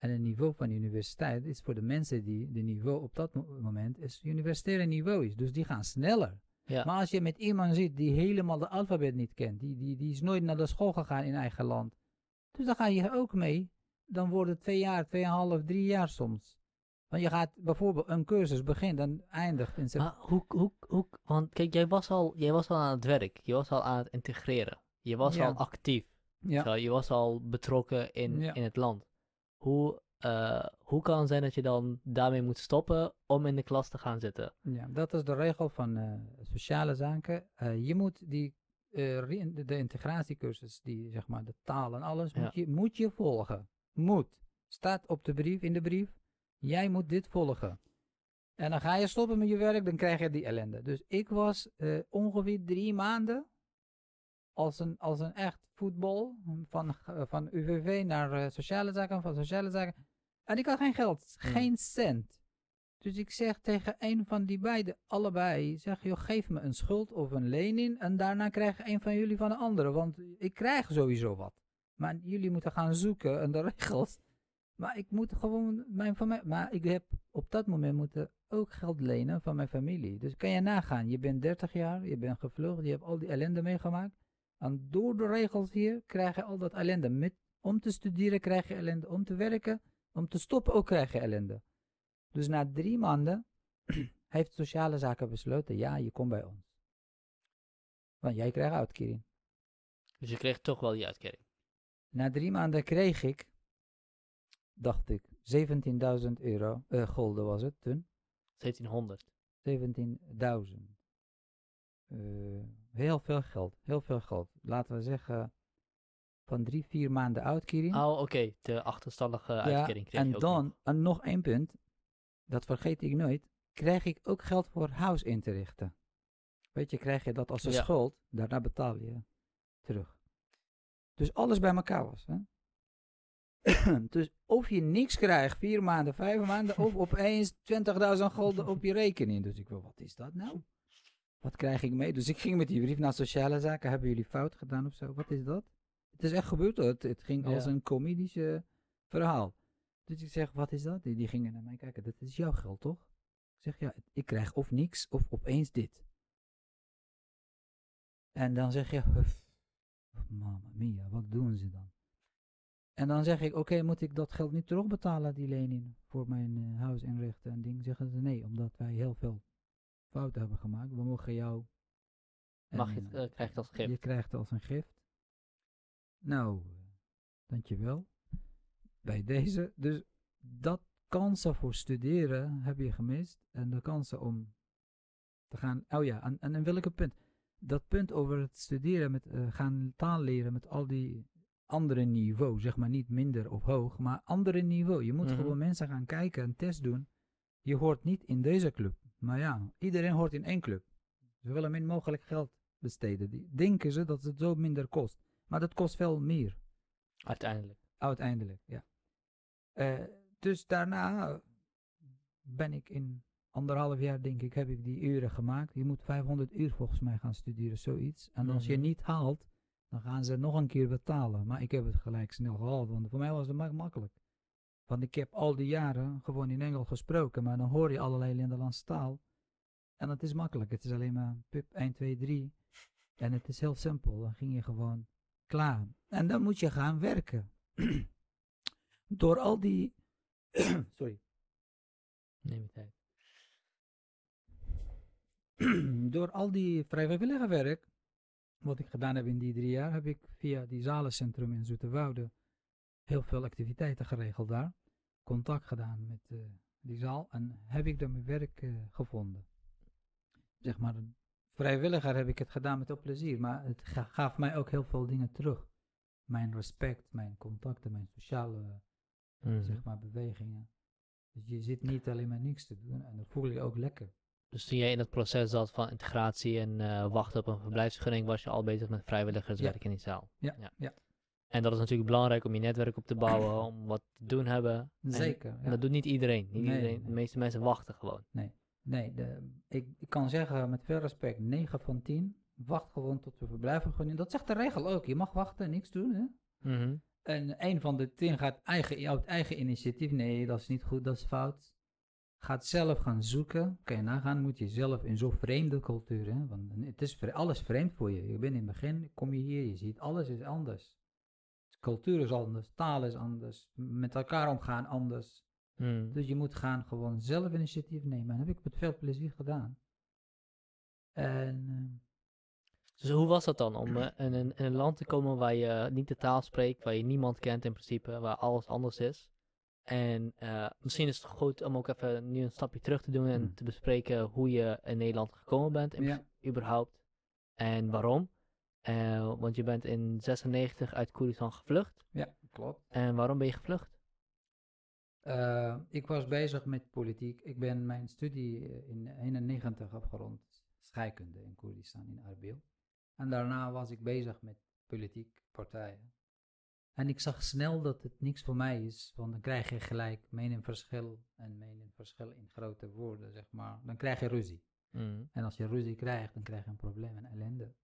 Speaker 2: En het niveau van de universiteit is voor de mensen die de niveau op dat mo- moment is universitaire niveau is. Dus die gaan sneller.
Speaker 1: Ja.
Speaker 2: Maar als je met iemand zit die helemaal de alfabet niet kent, die, die, die is nooit naar de school gegaan in eigen land. Dus dan ga je ook mee. Dan worden het twee jaar, tweeënhalf, drie jaar soms. Want je gaat bijvoorbeeld een cursus begint en eindigt in.
Speaker 1: Maar hoe, hoe, hoe, want kijk, jij was, al, jij was al aan het werk, je was al aan het integreren. Je was
Speaker 2: Ja.
Speaker 1: al actief.
Speaker 2: Ja.
Speaker 1: Zo, je was al betrokken in,
Speaker 2: Ja.
Speaker 1: in het land. Hoe, eh, hoe kan het zijn dat je dan daarmee moet stoppen om in de klas te gaan zitten?
Speaker 2: Ja, dat is de regel van eh, sociale zaken. Eh, je moet die, de, integratiecursus, die zeg maar de taal en alles,
Speaker 1: Ja.
Speaker 2: moet, je, moet je volgen. Moet. Staat op de brief, in de brief. Jij moet dit volgen. En dan ga je stoppen met je werk, dan krijg je die ellende. Dus ik was ongeveer drie maanden als een, als een echt voetbal van, eh, van UWV naar eh, sociale zaken, van sociale zaken. En ik had geen geld,
Speaker 1: Hmm.
Speaker 2: geen cent. Dus ik zeg tegen een van die beiden, allebei, zeg joh, geef me een schuld of een lening en daarna krijg een van jullie van de andere, want ik krijg sowieso wat. Maar jullie moeten gaan zoeken en de regels. Maar ik moet gewoon mijn familie, maar ik heb op dat moment moeten ook geld lenen van mijn familie. Dus kan je nagaan, je bent 30 jaar, je bent gevlucht, je hebt al die ellende meegemaakt. En door de regels hier krijg je al dat ellende. Met, om te studeren krijg je ellende, om te werken, om te stoppen ook krijg je ellende. Dus na drie maanden heeft sociale zaken besloten, ja, je komt bij ons. Want jij krijgt uitkering.
Speaker 1: Dus je kreeg toch wel die uitkering.
Speaker 2: Na drie maanden kreeg ik, dacht ik, 17.000 euro, gulden was het toen.
Speaker 1: 1700.
Speaker 2: 17.000. Eh, heel veel geld, heel veel geld. Laten we zeggen, van drie, vier maanden uitkering.
Speaker 1: Oh, oké. De achterstallige
Speaker 2: Ja,
Speaker 1: uitkering kreeg je
Speaker 2: en
Speaker 1: ook
Speaker 2: dan,
Speaker 1: nog.
Speaker 2: en nog één punt, dat vergeet ik nooit, krijg ik ook geld voor huis in te richten. Weet je, krijg je dat als een
Speaker 1: Ja.
Speaker 2: schuld, daarna betaal je terug. Dus alles bij elkaar was. Hè? dus of je niks krijgt, vier maanden, vijf maanden, of opeens 20.000 gulden op je rekening. Dus ik wil, wat is dat nou? Wat krijg ik mee? Dus ik ging met die brief naar sociale zaken. Hebben jullie fout gedaan of zo? Wat is dat? Het is echt gebeurd hoor. Het, het ging als een comedische verhaal. Dus ik zeg, wat is dat? Die, die gingen naar mij kijken. Dat is jouw geld, toch? Ik zeg, ja, ik krijg of niks of opeens dit. En dan zeg je, "Huf, mamma mia, wat doen ze dan? En dan zeg ik, oké, moet ik dat geld niet terugbetalen, die lening, voor mijn eh, huis inrichten en ding? Zeggen ze, nee, omdat wij heel veel fouten hebben gemaakt. We mogen jou... en,
Speaker 1: Mag je het,
Speaker 2: eh,
Speaker 1: krijg je het als gift.
Speaker 2: Je krijgt het als een gift. Nou, eh, dankjewel. Bij deze. Dus dat kansen voor studeren heb je gemist. En de kansen om te gaan... Oh ja, en, en in welke punt? Dat punt over het studeren, met eh, gaan taal leren met al die andere niveau. Zeg maar niet minder of hoog, maar andere niveau. Je moet
Speaker 1: Mhm.
Speaker 2: gewoon mensen gaan kijken, een test doen. Je hoort niet in deze club. Maar ja, iedereen hoort in één club. Ze willen min mogelijk geld besteden. Die denken ze dat het zo minder kost. Maar dat kost veel meer,
Speaker 1: Uiteindelijk.
Speaker 2: uiteindelijk. Ja. Eh, dus daarna ben ik in anderhalf jaar, denk ik, heb ik die uren gemaakt. Je moet 500 uur volgens mij gaan studeren, zoiets. En als je
Speaker 1: Mhm.
Speaker 2: niet haalt, dan gaan ze nog een keer betalen. Maar ik heb het gelijk snel gehaald, want voor mij was het mak- makkelijk. Want ik heb al die jaren gewoon in Engels gesproken, maar dan hoor je allerlei Nederlandse taal. En het is makkelijk. Het is alleen maar pip 1, 2, 3. En het is heel simpel. Dan ging je gewoon klaar. En dan moet je gaan werken. Door al die. Sorry.
Speaker 1: Neem je tijd.
Speaker 2: Door al die vrijwillige werk. Wat ik gedaan heb in die drie jaar. Heb ik via die zalencentrum in Zoeterwoude. Heel veel activiteiten geregeld daar. Contact gedaan met eh, die zaal. En heb ik daar mijn werk eh, gevonden. Zeg maar. Vrijwilliger heb ik het gedaan met veel plezier. Maar het ga- gaf mij ook heel veel dingen terug. Mijn respect, mijn contacten, mijn sociale
Speaker 1: Mhm.
Speaker 2: zeg maar, bewegingen. Dus je zit niet alleen maar niks te doen en dan voel je je ook lekker.
Speaker 1: Dus toen jij in het proces zat van integratie en eh, wachten op een verblijfsvergunning, was je al bezig met vrijwilligerswerk in die zaal.
Speaker 2: Ja,
Speaker 1: Ja.
Speaker 2: ja.
Speaker 1: En dat is natuurlijk belangrijk om je netwerk op te bouwen, om wat te doen hebben. En-
Speaker 2: Zeker.
Speaker 1: En
Speaker 2: ja.
Speaker 1: dat doet niet iedereen. Niet
Speaker 2: Nee,
Speaker 1: iedereen. De
Speaker 2: nee.
Speaker 1: meeste mensen wachten gewoon.
Speaker 2: Nee, de, ik, ik kan zeggen met veel respect, 9 van 10, wacht gewoon tot de verblijfvergunning. Dat zegt de regel ook, je mag wachten, niks doen. Hè?
Speaker 1: Mhm.
Speaker 2: En een van de tien gaat eigen, uit eigen initiatief, nee, dat is niet goed, dat is fout. Gaat zelf gaan zoeken, kan je nagaan, moet je zelf in zo'n vreemde cultuur, hè? want het is alles vreemd voor je. Je bent in het begin, kom je hier, je ziet alles is anders. Cultuur is anders, taal is anders, met elkaar omgaan anders.
Speaker 1: Mhm.
Speaker 2: Dus je moet gaan gewoon zelf initiatief nemen. En dat heb ik met veel plezier gedaan. En
Speaker 1: Dus hoe was dat dan om eh, in, een, in een land te komen waar je niet de taal spreekt, waar je niemand kent in principe, waar alles anders is? En eh, misschien is het goed om ook even nu een stapje terug te doen en
Speaker 2: Hmm.
Speaker 1: te bespreken hoe je in Nederland gekomen bent, in
Speaker 2: Ja.
Speaker 1: überhaupt. En waarom. Eh, want je bent in 96 uit Koerdistan gevlucht.
Speaker 2: Ja, klopt.
Speaker 1: En waarom ben je gevlucht?
Speaker 2: Eh, ik was bezig met politiek. Ik ben mijn studie eh, in 91 afgerond, scheikunde in Koerdistan, in Arbil. En daarna was ik bezig met politiek partijen. En ik zag snel dat het niks voor mij is, want dan krijg je gelijk meningsverschil en meningsverschil in grote woorden, zeg maar. Dan krijg je ruzie.
Speaker 1: Mm.
Speaker 2: En als je ruzie krijgt, dan krijg je een probleem en ellende.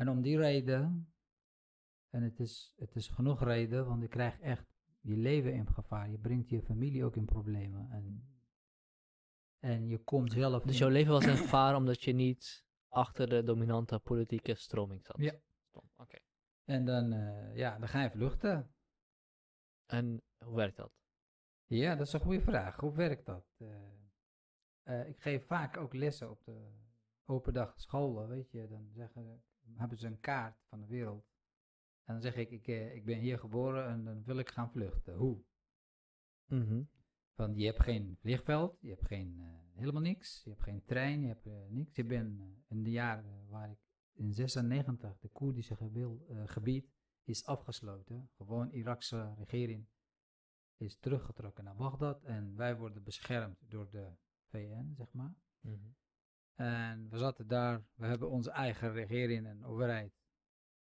Speaker 2: En om die reden, en het is, het is genoeg reden, want je krijgt echt je leven in gevaar. Je brengt je familie ook in problemen. En, en je komt zelf.
Speaker 1: Dus
Speaker 2: in-
Speaker 1: jouw leven was in gevaar omdat je niet achter de dominante politieke stroming zat?
Speaker 2: Ja.
Speaker 1: Oké.
Speaker 2: En dan, eh, ja, dan ga je vluchten.
Speaker 1: En hoe werkt dat?
Speaker 2: Ja, dat is een goede vraag. Hoe werkt dat? Eh, eh, ik geef vaak ook lessen op de open dag scholen, weet je. Dan zeggen, hebben ze een kaart van de wereld. En dan zeg ik, ik, eh, ik ben hier geboren en dan wil ik gaan vluchten. Hoe?
Speaker 1: Mhm.
Speaker 2: Want je hebt geen vliegveld, je hebt geen, eh, helemaal niks, je hebt geen trein, je hebt eh, niks. Je bent in de jaren waar ik in 96 de Koerdische eh, gebied is afgesloten. Gewoon Irakse regering is teruggetrokken naar Bagdad en wij worden beschermd door de VN, zeg maar.
Speaker 1: Mhm.
Speaker 2: En we zaten daar, we hebben onze eigen regering en overheid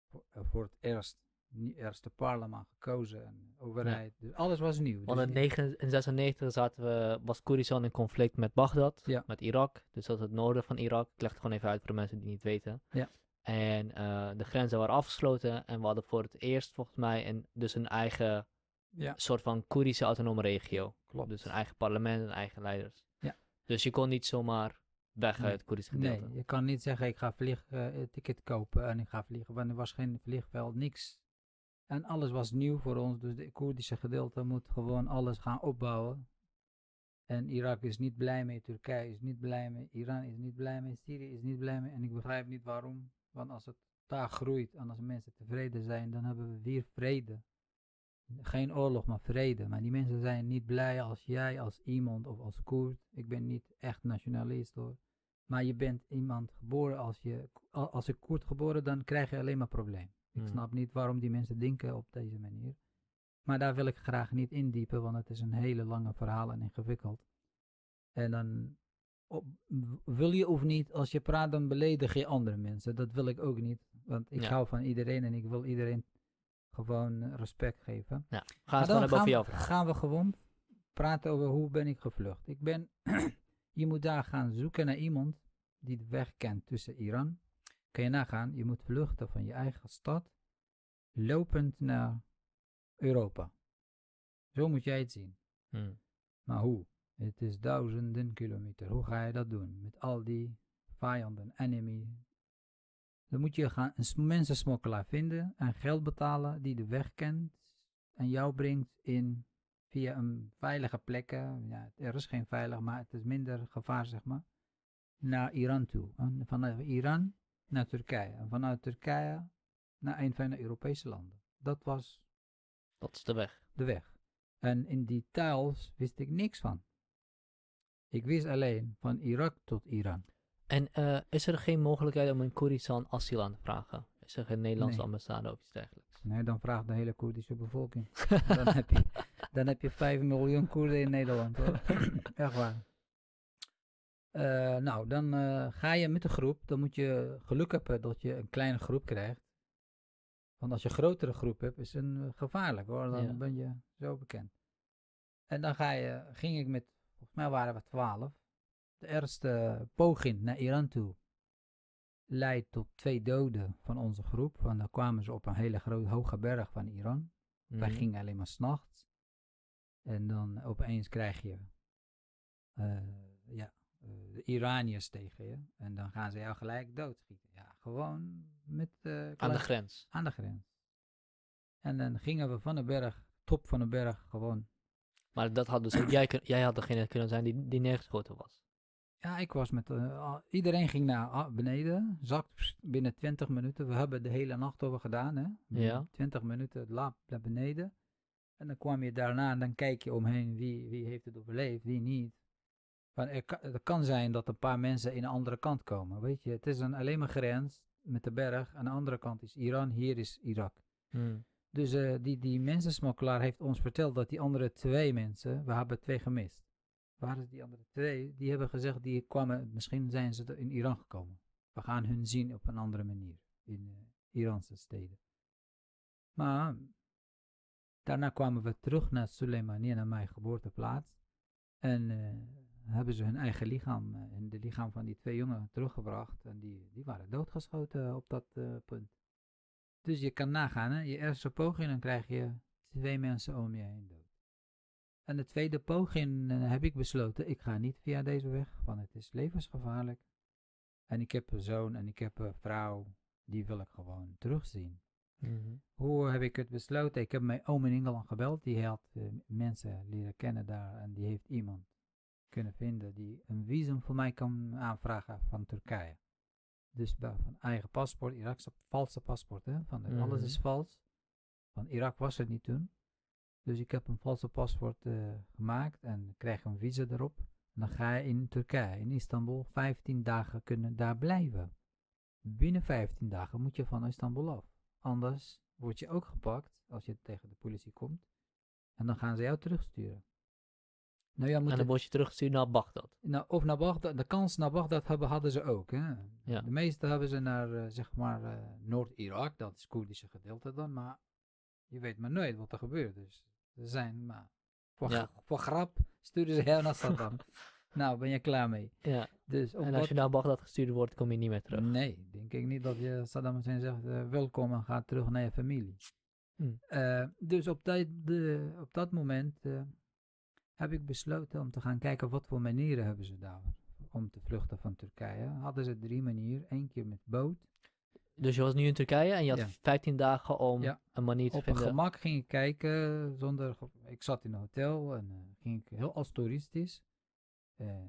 Speaker 2: voor, eh, voor het eerst, nie- eerste parlement gekozen en overheid. Dus alles was nieuw.
Speaker 1: Want
Speaker 2: Dus
Speaker 1: in
Speaker 2: die-
Speaker 1: 1996 zaten we, was Koerdistan in conflict met Bagdad,
Speaker 2: Ja.
Speaker 1: met Irak. Dus dat is het noorden van Irak. Ik leg het gewoon even uit voor de mensen die niet weten.
Speaker 2: Ja.
Speaker 1: En eh, de grenzen waren afgesloten en we hadden voor het eerst volgens mij een, dus een eigen
Speaker 2: ja,
Speaker 1: soort van Koerdische autonome regio.
Speaker 2: klopt.
Speaker 1: Dus een eigen parlement en eigen leiders.
Speaker 2: Ja.
Speaker 1: Dus je kon niet zomaar weg
Speaker 2: Nee.
Speaker 1: uit het gedeelte.
Speaker 2: Nee, je kan niet zeggen ik ga vliegticket kopen en ik ga vliegen, want er was geen vliegveld, niks. En alles was nieuw voor ons, dus de Koerdische gedeelte moet gewoon alles gaan opbouwen. En Irak is niet blij mee, Turkije is niet blij mee, Iran is niet blij mee, Syrië is niet blij mee. En ik begrijp niet waarom, want als het daar groeit en als mensen tevreden zijn, dan hebben we weer vrede. Geen oorlog, maar vrede. Maar die mensen zijn niet blij als jij, als iemand of als Koerd. Ik ben niet echt nationalist hoor. Maar je bent iemand geboren, als je als ik Koerd geboren, dan krijg je alleen maar probleem. Ik
Speaker 1: Hmm.
Speaker 2: snap niet waarom die mensen denken op deze manier. Maar daar wil ik graag niet indiepen, want het is een hele lange verhaal en ingewikkeld. En dan op, wil je of niet, als je praat, dan beledig je andere mensen. Dat wil ik ook niet, want ik
Speaker 1: Ja.
Speaker 2: hou van iedereen en ik wil iedereen gewoon eh, respect geven.
Speaker 1: Ja, we gaan gewoon hebben
Speaker 2: gaan, we- gaan we gewoon praten over hoe ben ik gevlucht. Ik ben, je moet daar gaan zoeken naar iemand die de weg kent tussen Iran. Kan je nagaan, je moet vluchten van je eigen stad, lopend naar Europa. Zo moet jij het zien.
Speaker 1: Hm.
Speaker 2: Maar hoe? Het is duizenden kilometer. Hoe ga je dat doen? Met al die vijanden, enemy. Dan moet je gaan een mensensmokkelaar vinden en geld betalen die de weg kent en jou brengt in via een veilige plekken. Ja, er is geen veilig, maar het is minder gevaar, zeg maar. Naar Iran toe. En vanuit Iran naar Turkije. En vanuit Turkije naar een van de Europese landen. Dat was
Speaker 1: Dat is de weg.
Speaker 2: de weg. En in die taals wist ik niks van. Ik wist alleen van Irak tot Iran.
Speaker 1: En eh, is er geen mogelijkheid om in Koerdistan asiel aan te vragen? Is er geen Nederlandse
Speaker 2: Nee.
Speaker 1: ambassade of iets dergelijks?
Speaker 2: Nee, dan vraagt de hele Koerdische bevolking. dan, heb je, dan heb je 5 miljoen Koerden in Nederland hoor. Echt waar. Eh, nou, dan eh, ga je met de groep. Dan moet je geluk hebben dat je een kleine groep krijgt. Want als je een grotere groep hebt, is het een, gevaarlijk hoor. Dan
Speaker 1: Ja.
Speaker 2: ben je zo bekend. En dan ga je, ging ik met, volgens mij waren we 12. De eerste poging naar Iran toe leidt tot twee doden van onze groep. Want dan kwamen ze op een hele grote hoge berg van Iran. Wij
Speaker 1: Mhm.
Speaker 2: gingen alleen maar s'nachts. En dan opeens krijg je eh, ja, eh, de Iraniërs tegen je. En dan gaan ze jou gelijk doodschieten. Ja, gewoon met, eh,
Speaker 1: Aan de grens.
Speaker 2: aan de grens. En dan gingen we van de berg, top van de berg, gewoon.
Speaker 1: Maar dat had dus ook jij, kun- jij had degene kunnen zijn die, die neergeschoten was.
Speaker 2: Ja, ik was met... eh, iedereen ging naar ah, beneden. Zakt binnen 20 minuten. We hebben de hele nacht over gedaan, hè.
Speaker 1: Ja.
Speaker 2: 20 minuten lab naar beneden. En dan kwam je daarna en dan kijk je omheen wie, wie heeft het overleefd, wie niet. Van, er het kan zijn dat een paar mensen in een andere kant komen, weet je. Het is een, alleen maar grens met de berg. Aan de andere kant is Iran, hier is Irak.
Speaker 1: Hmm.
Speaker 2: Dus eh, die, die mensensmokkelaar heeft ons verteld dat die andere twee mensen, we hebben twee gemist. Waar is die andere twee? Die hebben gezegd, die kwamen, misschien zijn ze in Iran gekomen. We gaan hun zien op een andere manier in eh, Iranse steden. Maar daarna kwamen we terug naar Soleimani, naar mijn geboorteplaats. En eh, hebben ze hun eigen lichaam, eh, en de lichaam van die twee jongen teruggebracht. En die, die waren doodgeschoten op dat punt. Dus je kan nagaan, hè? je eerste poging, dan krijg je twee mensen om je heen dood. En de tweede poging eh, heb ik besloten, ik ga niet via deze weg, want het is levensgevaarlijk. En ik heb een zoon en ik heb een vrouw, die wil ik gewoon terugzien.
Speaker 1: Mhm.
Speaker 2: Hoe heb ik het besloten? Ik heb mijn oom in Engeland gebeld, die had eh, mensen leren kennen daar en die heeft iemand kunnen vinden die een visum voor mij kan aanvragen van Turkije. Dus van eigen paspoort, Irakse valse paspoort, hè? Van alles is
Speaker 1: Mhm.
Speaker 2: vals. Van Irak was het niet toen. Dus ik heb een valse paspoort eh, gemaakt en krijg een visa erop. En dan ga je in Turkije, in Istanbul, 15 dagen kunnen daar blijven. Binnen 15 dagen moet je van Istanbul af. Anders word je ook gepakt als je tegen de politie komt. En dan gaan ze jou terugsturen. Nou ja, moet
Speaker 1: En dan word je teruggestuurd naar Bagdad.
Speaker 2: nou, of naar Bagdad, de kans naar Bagdad hebben, hadden ze ook. Hè?
Speaker 1: Ja.
Speaker 2: De meeste hebben ze naar, eh, zeg maar, eh, Noord-Irak, dat is het Koerdische gedeelte dan, maar je weet maar nooit wat er gebeurt. Dus zijn, maar voor,
Speaker 1: Ja.
Speaker 2: gra- voor grap sturen ze jou naar Saddam. nou, ben je klaar mee.
Speaker 1: Ja.
Speaker 2: Dus
Speaker 1: En als je naar Bagdad gestuurd wordt, kom je niet meer terug.
Speaker 2: Nee, denk ik niet dat je Saddam Hussein zegt, eh, welkom en ga terug naar je familie.
Speaker 1: Hm.
Speaker 2: Eh, dus op dat, de, op dat moment eh, heb ik besloten om te gaan kijken wat voor manieren hebben ze daar om te vluchten van Turkije. Hadden ze drie manieren. Eén keer met boot.
Speaker 1: Dus je was nu in Turkije en je had
Speaker 2: Ja.
Speaker 1: 15 dagen om
Speaker 2: Ja.
Speaker 1: een manier te
Speaker 2: Op een
Speaker 1: vinden.
Speaker 2: gemak ging ik kijken, zonder, ik zat in een hotel en eh, ging ik heel als toeristisch. eh,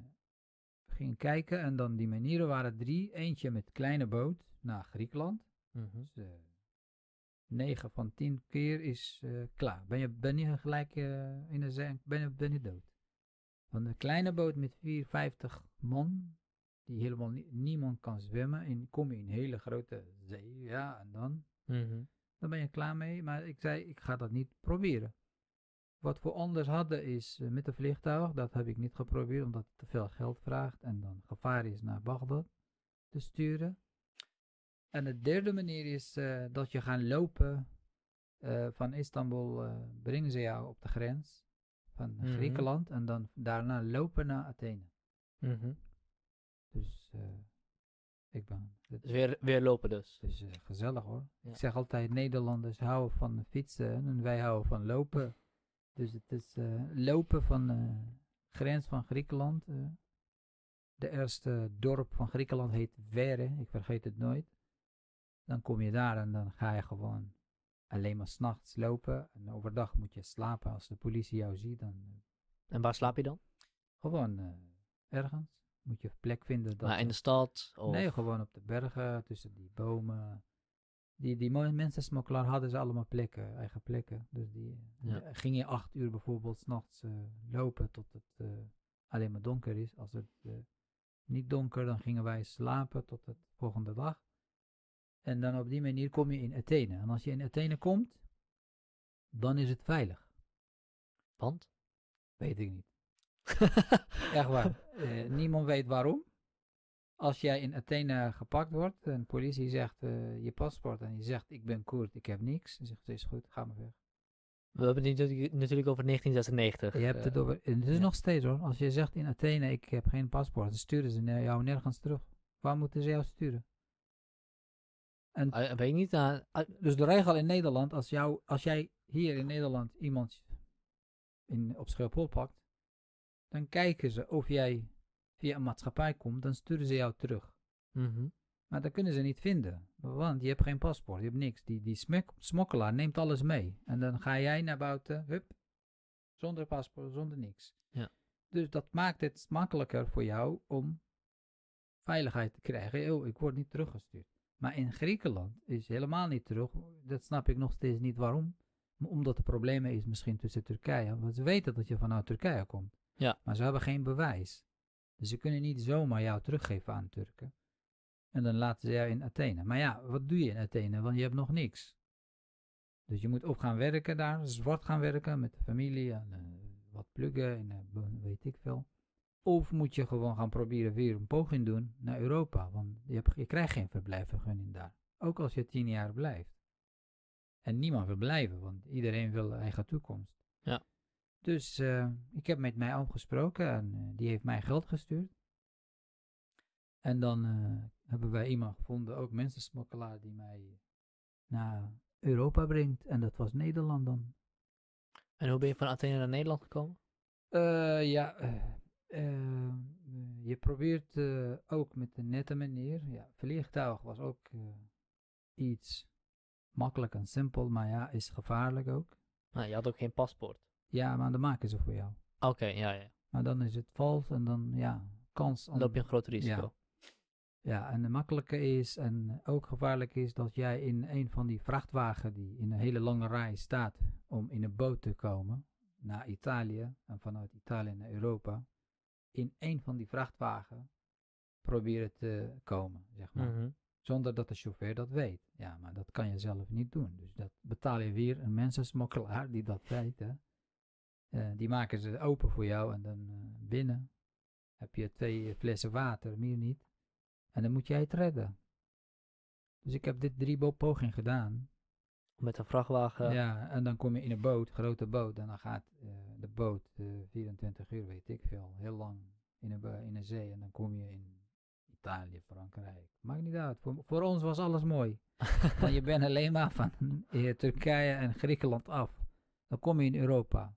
Speaker 2: ging kijken en dan die manieren waren drie. Eentje met kleine boot naar Griekenland.
Speaker 1: Mhm.
Speaker 2: Dus, eh, 9 van 10 keer is eh, klaar. Ben je, ben je gelijk eh, in de zee, ben je, ben je dood. Want een kleine boot met 4, 50 man, die helemaal nie- niemand kan zwemmen, en kom je in een hele grote zee, ja, en dan,
Speaker 1: Mhm.
Speaker 2: dan ben je klaar mee. Maar ik zei, ik ga dat niet proberen. Wat we anders hadden is eh, met een vliegtuig, dat heb ik niet geprobeerd, omdat het te veel geld vraagt en dan gevaar is naar Bagdad te sturen. En de derde manier is eh, dat je gaat lopen eh, van Istanbul, brengen ze jou op de grens van
Speaker 1: Mhm.
Speaker 2: Griekenland en dan daarna lopen naar Athene.
Speaker 1: Mhm.
Speaker 2: Dus eh, ik ben, het
Speaker 1: Dus weer, weer lopen dus.
Speaker 2: is eh, gezellig hoor.
Speaker 1: Ja.
Speaker 2: Ik zeg altijd, Nederlanders houden van fietsen en wij houden van lopen. Dus het is eh, lopen van de grens van Griekenland. de eerste dorp van Griekenland heet Vere, ik vergeet het nooit. Dan kom je daar en dan ga je gewoon alleen maar s'nachts lopen. En overdag moet je slapen. Als de politie jou ziet, dan
Speaker 1: En waar slaap je dan?
Speaker 2: gewoon ergens. Moet je een plek vinden. Dat
Speaker 1: Maar in de stad? Of...
Speaker 2: Nee, gewoon op de bergen, tussen die bomen. Die, die mooie mensensmokkelaar hadden ze allemaal plekken, eigen plekken. Dus die
Speaker 1: Ja.
Speaker 2: eh, ging je acht uur bijvoorbeeld s'nachts eh lopen tot het eh, alleen maar donker is. Als het niet donker, dan gingen wij slapen tot de volgende dag. En dan op die manier kom je in Athene. En als je in Athene komt, dan is het veilig.
Speaker 1: Want?
Speaker 2: Weet ik niet. Echt waar. Eh, niemand weet waarom. Als jij in Athene gepakt wordt en de politie zegt eh, je paspoort en je zegt ik ben Koerd, ik heb niks. Dan zegt ze is goed, ga maar weg.
Speaker 1: We hebben het natuurlijk- over 1996.
Speaker 2: Je hebt het
Speaker 1: eh,
Speaker 2: over, het is
Speaker 1: ja.
Speaker 2: nog steeds hoor. Als je zegt in Athene ik heb geen paspoort, dan sturen ze jou nergens terug. Waar moeten ze jou sturen? En
Speaker 1: eh, weet ik niet. eh,
Speaker 2: dus de regel in Nederland, als, jou, als jij hier in Nederland iemand in, op Schiphol pakt, dan kijken ze of jij via een maatschappij komt, dan sturen ze jou terug.
Speaker 1: mhm.
Speaker 2: Maar dat kunnen ze niet vinden, want je hebt geen paspoort, je hebt niks. Die, die smek- smokkelaar neemt alles mee. En dan ga jij naar buiten, hup, zonder paspoort, zonder niks.
Speaker 1: Ja.
Speaker 2: Dus dat maakt het makkelijker voor jou om veiligheid te krijgen. Oh, ik word niet teruggestuurd. Maar in Griekenland is helemaal niet terug. Dat snap ik nog steeds niet waarom. Omdat er problemen is misschien tussen Turkije. Want ze weten dat je vanuit Turkije komt. Maar ze hebben geen bewijs. Dus ze kunnen niet zomaar jou teruggeven aan Turken. En dan laten ze jou in Athene. Maar ja, wat doe je in Athene? Want je hebt nog niks. Dus je moet op gaan werken daar, zwart gaan werken met de familie en eh, wat pluggen en eh, weet ik veel. Of moet je gewoon gaan proberen weer een poging doen naar Europa, want je, je krijgt geen verblijfvergunning daar. Ook als je tien jaar blijft. En niemand wil blijven, want iedereen wil eigen toekomst.
Speaker 1: Ja.
Speaker 2: Dus eh, ik heb met mij oom gesproken en eh, die heeft mij geld gestuurd. En dan eh, hebben wij iemand gevonden, ook mensensmokkelaar, die mij naar Europa brengt. En dat was Nederland dan.
Speaker 1: En hoe ben je van Athene naar Nederland gekomen?
Speaker 2: Ja, je probeert ook met de nette manier. Ja, vliegtuig was ook iets makkelijk en simpel, maar ja, is gevaarlijk ook.
Speaker 1: Nou, je had ook geen paspoort.
Speaker 2: Ja, maar dan maken ze voor jou.
Speaker 1: Oké, ja, ja.
Speaker 2: Maar dan is het vals en dan, ja, kans.
Speaker 1: Dan loop je een groot risico.
Speaker 2: Ja, en de makkelijke is en ook gevaarlijk is dat jij in een van die vrachtwagen die in een hele lange rij staat om in een boot te komen naar Italië en vanuit Italië naar Europa, in een van die vrachtwagen proberen te komen, zeg maar.
Speaker 1: Mhm.
Speaker 2: Zonder dat de chauffeur dat weet. Ja, maar dat kan je zelf niet doen. Dus dat betaal je weer een mensensmokkelaar die dat weet. Hè. Eh, die maken ze open voor jou en dan eh, binnen heb je twee flessen water, meer niet. En dan moet jij het redden. Dus ik heb dit drie pogingen gedaan.
Speaker 1: Met een vrachtwagen.
Speaker 2: Ja, en dan kom je in een boot, grote boot. En dan gaat eh, de boot eh, 24 uur, weet ik veel, heel lang in een, in een zee. En dan kom je in Italië, Frankrijk. Maakt niet uit. Voor, voor ons was alles mooi. Want je bent alleen maar van Turkije en Griekenland af. Dan kom je in Europa.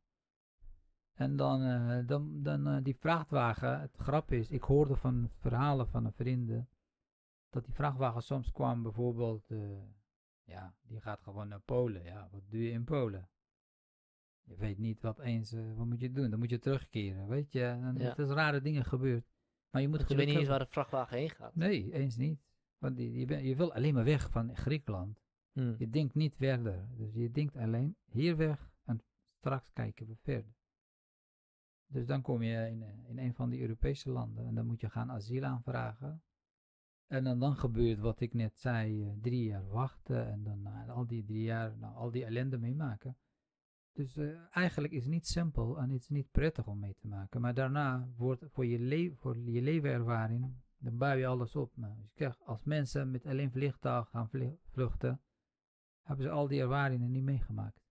Speaker 2: En dan, eh, dan, dan eh, die vrachtwagen, het grap is, ik hoorde van verhalen van een vrienden, dat die vrachtwagen soms kwam bijvoorbeeld, eh, ja, die gaat gewoon naar Polen. Ja, wat doe je in Polen? Je weet niet wat eens, wat moet je doen? Dan moet je terugkeren, weet je? En
Speaker 1: Ja.
Speaker 2: Het is rare dingen gebeurd. Maar je moet
Speaker 1: je weet niet eens waar de vrachtwagen heen gaat.
Speaker 2: Nee, eens niet. Want die, je, ben- je wil alleen maar weg van Griekenland.
Speaker 1: Hm.
Speaker 2: Je denkt niet verder. Dus je denkt alleen hier weg en straks kijken we verder. Dus dan kom je in, eh, in een van die Europese landen en dan moet je gaan asiel aanvragen. En dan, dan gebeurt wat ik net zei, eh, drie jaar wachten en dan na al die drie jaar nou, al die ellende meemaken. Dus eh, eigenlijk is het niet simpel en het is niet prettig om mee te maken. Maar daarna wordt voor je, le voor je levenervaring, dan bouw je alles op. Nou, dus als mensen met alleen vliegtuig gaan vluchten, hebben ze al die ervaringen niet meegemaakt.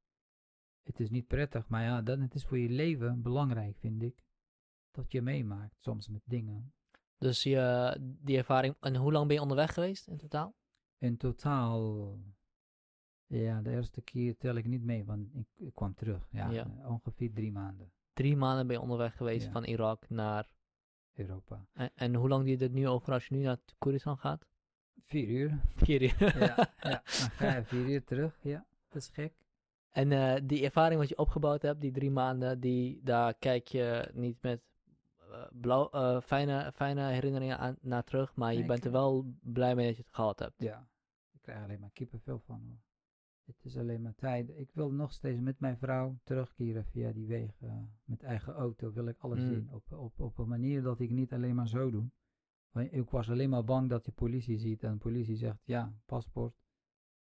Speaker 2: Het is niet prettig, maar ja, dan het is voor je leven belangrijk, vind ik. Dat je meemaakt, soms met dingen.
Speaker 1: Dus je, die ervaring. En hoe lang ben je onderweg geweest in totaal?
Speaker 2: In totaal, ja, de eerste keer tel ik niet mee, want ik, ik kwam terug. Ja,
Speaker 1: Ja.
Speaker 2: eh, ongeveer drie maanden,
Speaker 1: Drie maanden ben je onderweg geweest
Speaker 2: Ja.
Speaker 1: van Irak naar.
Speaker 2: Europa.
Speaker 1: En, en hoe lang duurt het nu over als je nu naar Koeristan gaat?
Speaker 2: Vier uur,
Speaker 1: Vier uur.
Speaker 2: ja, ja. Dan ga je vier uur terug, ja, dat is gek.
Speaker 1: En eh, die ervaring wat je opgebouwd hebt, die drie maanden, die, daar kijk je niet met eh, blauw, eh, fijne, fijne herinneringen aan, naar terug, maar je bent er wel blij mee dat je het gehad hebt.
Speaker 2: Ja, ik krijg alleen maar kippenvel van. Hoor. Het is alleen maar tijd. Ik wil nog steeds met mijn vrouw terugkeren via die wegen. Met eigen auto wil ik alles
Speaker 1: Mm.
Speaker 2: zien. Op, op, op een manier dat ik niet alleen maar zo doe. Want ik was alleen maar bang dat je politie ziet en de politie zegt ja, paspoort.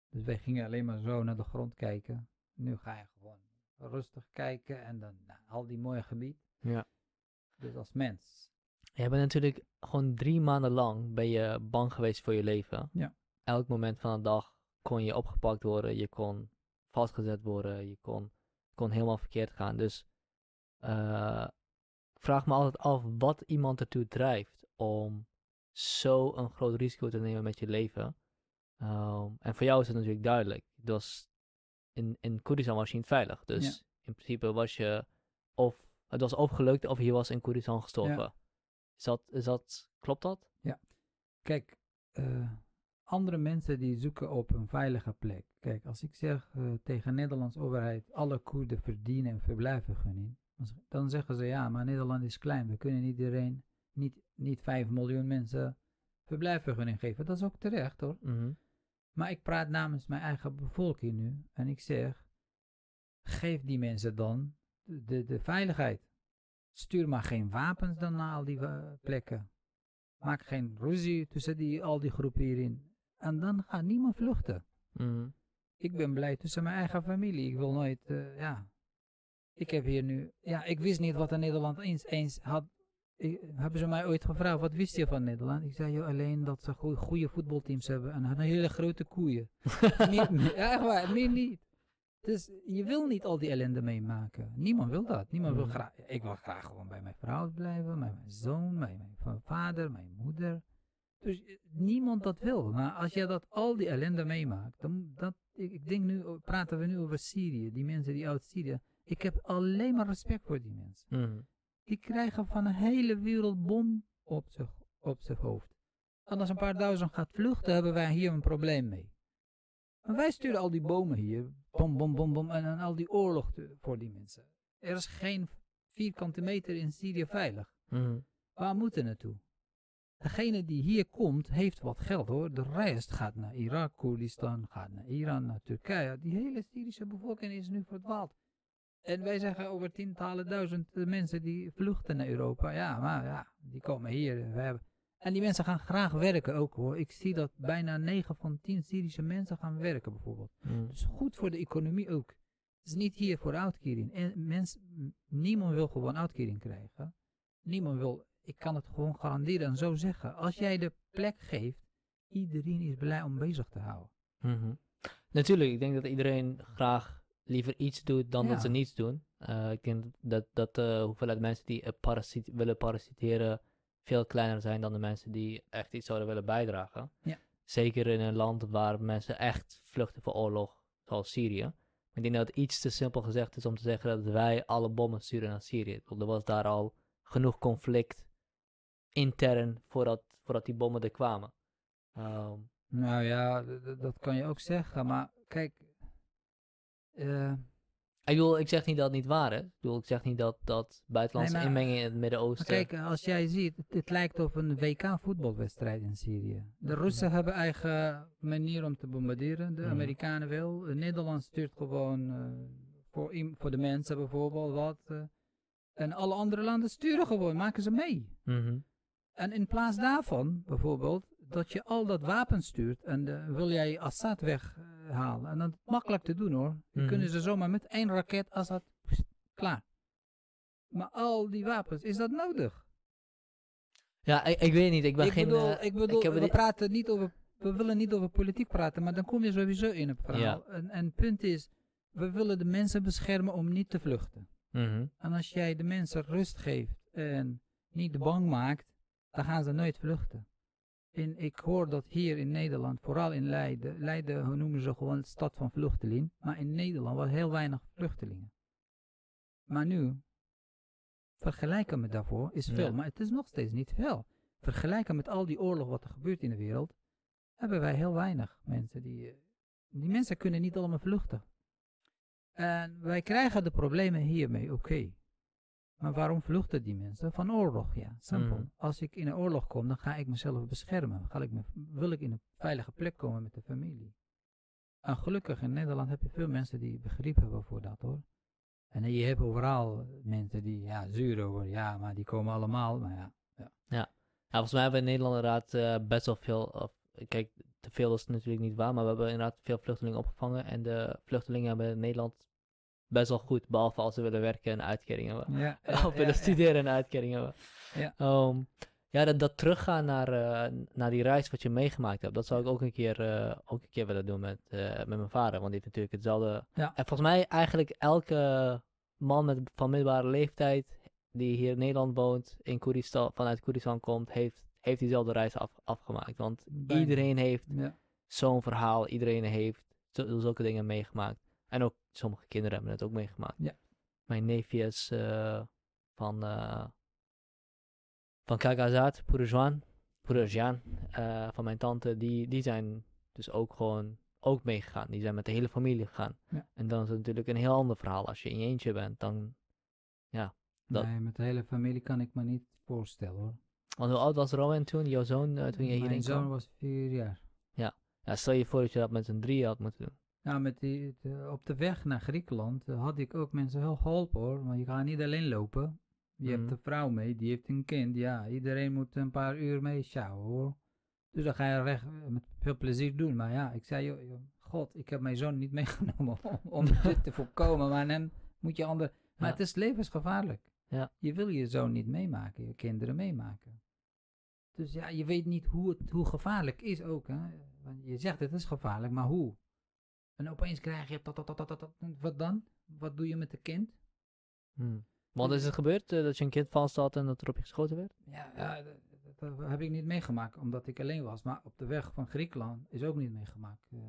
Speaker 2: Dus wij gingen alleen maar zo naar de grond kijken. Nu ga je gewoon rustig kijken en dan nou, al die mooie gebied.
Speaker 1: Ja.
Speaker 2: Dus als mens.
Speaker 1: Je bent natuurlijk gewoon drie maanden lang ben je bang geweest voor je leven.
Speaker 2: Ja.
Speaker 1: Elk moment van de dag kon je opgepakt worden, je kon vastgezet worden, je kon, kon helemaal verkeerd gaan. Dus eh, ik vraag me altijd af wat iemand ertoe drijft om zo een groot risico te nemen met je leven. Ehm, en voor jou is het natuurlijk duidelijk. Het was in, in Koerdistan was je niet veilig. Dus in principe was je of het was of gelukt of je was in Koerdistan gestorven. Is dat, is dat, klopt dat?
Speaker 2: Kijk, eh, andere mensen die zoeken op een veilige plek. Kijk, als ik zeg eh, tegen de Nederlandse overheid, alle Koerden verdienen een verblijfvergunning, Dan zeggen ze ja, maar Nederland is klein. We kunnen niet iedereen, niet, niet 5 miljoen mensen verblijfvergunning geven. Dat is ook terecht hoor.
Speaker 1: Mhm.
Speaker 2: Maar ik praat namens mijn eigen bevolking nu. En ik zeg, geef die mensen dan de, de, de veiligheid. Stuur maar geen wapens dan naar al die eh, plekken. Maak geen ruzie tussen die, al die groepen hierin. En dan gaat niemand vluchten.
Speaker 1: Mhm.
Speaker 2: Ik ben blij tussen mijn eigen familie. Ik wil nooit, eh, ja. Ik heb hier nu, ja, ik wist niet wat in Nederland eens, eens had. Ik- hebben ze mij ooit gevraagd, wat wist je van Nederland? Ik zei, joh, alleen dat ze goede, goede voetbalteams hebben en een hele grote koeien. meer, meer- ja, echt waar, meer niet. Dus je wil niet al die ellende meemaken. Niemand wil dat. Niemand wil graag. Ik wil graag gewoon bij mijn vrouw blijven, bij mijn zoon, bij mijn va- vader, mijn moeder. Dus eh, niemand dat wil. Maar als je dat al die ellende meemaakt, dan dat, ik, ik denk nu, praten we nu over Syrië, die mensen die uit Syrië. Ik heb alleen maar respect voor die mensen.
Speaker 1: Mhm.
Speaker 2: Die krijgen van een hele wereld bom op zich, op hoofd. En als een paar duizend gaat vluchten, hebben wij hier een probleem mee. Wij sturen al die bomen hier, bom, bom, bom, bom, en, en al die oorlog te- voor die mensen. Er is geen vierkante meter in Syrië veilig.
Speaker 1: Mhm.
Speaker 2: Waar moeten we naartoe? Degene die hier komt, heeft wat geld hoor. De rest gaat naar Irak, Koerdistan, gaat naar Iran, naar Turkije. Die hele Syrische bevolking is nu verdwaald. En wij zeggen over tientallen duizend eh, mensen die vluchten naar Europa. Ja, maar ja, die komen hier. We hebben... En die mensen gaan graag werken ook hoor. Ik zie dat bijna 9 van 10 Syrische mensen gaan werken bijvoorbeeld.
Speaker 1: Mhm.
Speaker 2: Dus goed voor de economie ook. Het is niet hier voor uitkering. En mens, niemand wil gewoon uitkering krijgen. Niemand wil, ik kan het gewoon garanderen en zo zeggen. Als jij de plek geeft, iedereen is blij om bezig te houden.
Speaker 1: Mhm. Natuurlijk, ik denk dat iedereen graag liever iets doet dan dat ze niets doen. Eh, ik denk dat, dat de hoeveelheid mensen die parasiet, willen parasiteren veel kleiner zijn dan de mensen die echt iets zouden willen bijdragen.
Speaker 2: Ja.
Speaker 1: Zeker in een land waar mensen echt vluchten voor oorlog, zoals Syrië. Ik denk dat het iets te simpel gezegd is om te zeggen dat wij alle bommen sturen naar Syrië. Bedoel, Er was daar al genoeg conflict intern voordat, voordat die bommen er kwamen. Ehm,
Speaker 2: Nou ja, dat kan je ook zeggen. Maar kijk, eh,
Speaker 1: Ik bedoel, ik zeg niet dat het niet waar is. Ik bedoel, ik zeg niet dat, dat buitenlandse
Speaker 2: Nee,
Speaker 1: inmenging in het Midden-Oosten...
Speaker 2: kijk, als jij ziet, het, het lijkt op een WK voetbalwedstrijd in Syrië. De Russen hebben eigen manier om te bombarderen. De
Speaker 1: Mhm.
Speaker 2: Amerikanen wel. Eh, Nederland stuurt gewoon eh, voor, voor de mensen bijvoorbeeld wat. en alle andere landen sturen gewoon, maken ze mee.
Speaker 1: Mhm.
Speaker 2: En in plaats daarvan, bijvoorbeeld, dat je al dat wapen stuurt en eh, wil jij Assad weghalen. en dat is makkelijk te doen hoor. Dan
Speaker 1: Mhm.
Speaker 2: kunnen ze zomaar met één raket Assad, pst, klaar. Maar al die wapens, is dat nodig?
Speaker 1: Ja, ik, ik weet niet. Ik ben
Speaker 2: ik
Speaker 1: geen...
Speaker 2: bedoel,
Speaker 1: eh,
Speaker 2: ik bedoel we praten niet over, we willen niet over politiek praten, maar dan kom je sowieso in het verhaal. En, en het punt is, we willen de mensen beschermen om niet te vluchten.
Speaker 1: Mhm.
Speaker 2: En als jij de mensen rust geeft en niet bang maakt, dan gaan ze nooit vluchten. En ik hoor dat hier in Nederland, vooral in Leiden, Leiden noemen ze gewoon de stad van vluchtelingen, maar in Nederland was heel weinig vluchtelingen. Maar nu, vergelijken met daarvoor is veel,
Speaker 1: Ja.
Speaker 2: maar het is nog steeds niet veel. Vergelijken met al die oorlog wat er gebeurt in de wereld, hebben wij heel weinig mensen die, eh, die mensen kunnen niet allemaal vluchten. En wij krijgen de problemen hiermee, oké. Maar waarom vluchten die mensen? Van oorlog, ja. Simpel.
Speaker 1: Mhm.
Speaker 2: Als ik in een oorlog kom, dan ga ik mezelf beschermen. Ga ik me, wil ik in een veilige plek komen met de familie. En gelukkig in Nederland heb je veel mensen die begrip hebben voor dat hoor. En je hebt overal mensen die, ja, zuur hoor, ja, maar die komen allemaal, maar ja.
Speaker 1: Ja, volgens mij hebben we in Nederland inderdaad eh, best wel veel... Of, kijk, te veel is natuurlijk niet waar, maar we hebben inderdaad veel vluchtelingen opgevangen. En de vluchtelingen hebben in Nederland best wel goed, behalve als ze willen werken en uitkering hebben.
Speaker 2: Ja,
Speaker 1: of willen studeren en uitkering hebben.
Speaker 2: Ja.
Speaker 1: Ehm, ja, dat, dat teruggaan naar, eh, naar die reis wat je meegemaakt hebt, dat zou ik ook een keer, eh, ook een keer willen doen met, eh, met mijn vader. Want die heeft natuurlijk hetzelfde.
Speaker 2: Ja.
Speaker 1: En volgens mij eigenlijk elke man met, van middelbare leeftijd die hier in Nederland woont, in vanuit Koeristan komt, heeft, heeft diezelfde reis af, afgemaakt. Want
Speaker 2: Bijna.
Speaker 1: iedereen heeft
Speaker 2: Ja.
Speaker 1: zo'n verhaal, iedereen heeft zulke dingen meegemaakt. En ook sommige kinderen hebben het ook meegemaakt.
Speaker 2: Ja.
Speaker 1: Mijn neefjes eh, van, eh van Kagazat, Purujan, Purujan, eh van mijn tante, die, die zijn dus ook gewoon ook meegegaan. Die zijn met de hele familie gegaan.
Speaker 2: Ja.
Speaker 1: En dan is het natuurlijk een heel ander verhaal. Als je in je eentje bent, dan, Dat-
Speaker 2: Nee, met de hele familie kan ik me niet voorstellen hoor.
Speaker 1: Want hoe oud was Rowan toen, jouw zoon, toen je hierheen
Speaker 2: Mijn zoon
Speaker 1: kwam?
Speaker 2: was vier jaar.
Speaker 1: Ja, stel je voor dat je dat met z'n drieën had moeten doen.
Speaker 2: Nou, met die, de- op de weg naar Griekenland eh, had ik ook mensen heel geholpen hoor. Want je gaat niet alleen lopen. Je
Speaker 1: Mhm.
Speaker 2: hebt een vrouw mee, die heeft een kind. Ja, iedereen moet een paar uur mee sjouwen hoor. Dus dan ga je recht eh, met veel plezier doen. Maar ja, ik zei, joh, joh, god, ik heb mijn zoon niet meegenomen om, om dit te voorkomen. Maar dan moet je ander... Maar
Speaker 1: Ja.
Speaker 2: het is levensgevaarlijk.
Speaker 1: Ja.
Speaker 2: Je wil je zoon niet meemaken, je kinderen meemaken. Dus ja, je weet niet hoe het hoe gevaarlijk is ook. Hè? Want je zegt het is gevaarlijk, maar hoe? En opeens krijg je dat, dat, dat, dat, dat, dat. Wat dan? Wat doe je met de kind?
Speaker 1: Hm. Want is het gebeurd eh, dat je een kind vast had en dat er op je geschoten werd?
Speaker 2: Ja, ja dat, dat- dat heb ik niet meegemaakt, omdat ik alleen was. Maar op de weg van Griekenland is ook niet meegemaakt. eh,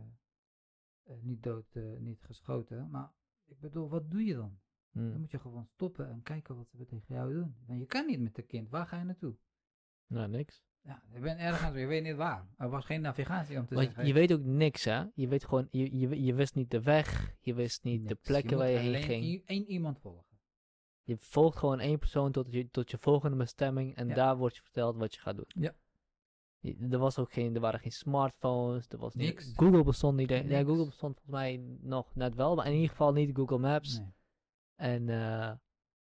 Speaker 2: eh, niet dood, niet geschoten. Maar ik bedoel, wat doe je dan? Dan
Speaker 1: Hm.
Speaker 2: moet je gewoon stoppen en kijken wat ze tegen jou doen. Want je kan niet met de kind. Waar ga je naartoe?
Speaker 1: Nou, niks.
Speaker 2: Ja, je bent ergens, je weet niet waar. Er was geen navigatie om te
Speaker 1: Want
Speaker 2: zeggen.
Speaker 1: je weet ook niks, hè? Je weet gewoon, je, je, je wist niet de weg, je wist niet de plekken waar je heen ging.
Speaker 2: i- één iemand volgen.
Speaker 1: Je volgt gewoon één persoon tot je, tot je volgende bestemming en
Speaker 2: Ja.
Speaker 1: daar wordt je verteld wat je gaat doen.
Speaker 2: Ja.
Speaker 1: Je- Er, was ook geen, er waren geen smartphones, er was niet-
Speaker 2: Niks.
Speaker 1: Google bestond niet.
Speaker 2: Niks.
Speaker 1: Google bestond volgens mij nog net wel, maar in ieder geval niet Google Maps.
Speaker 2: Nee.
Speaker 1: En eh,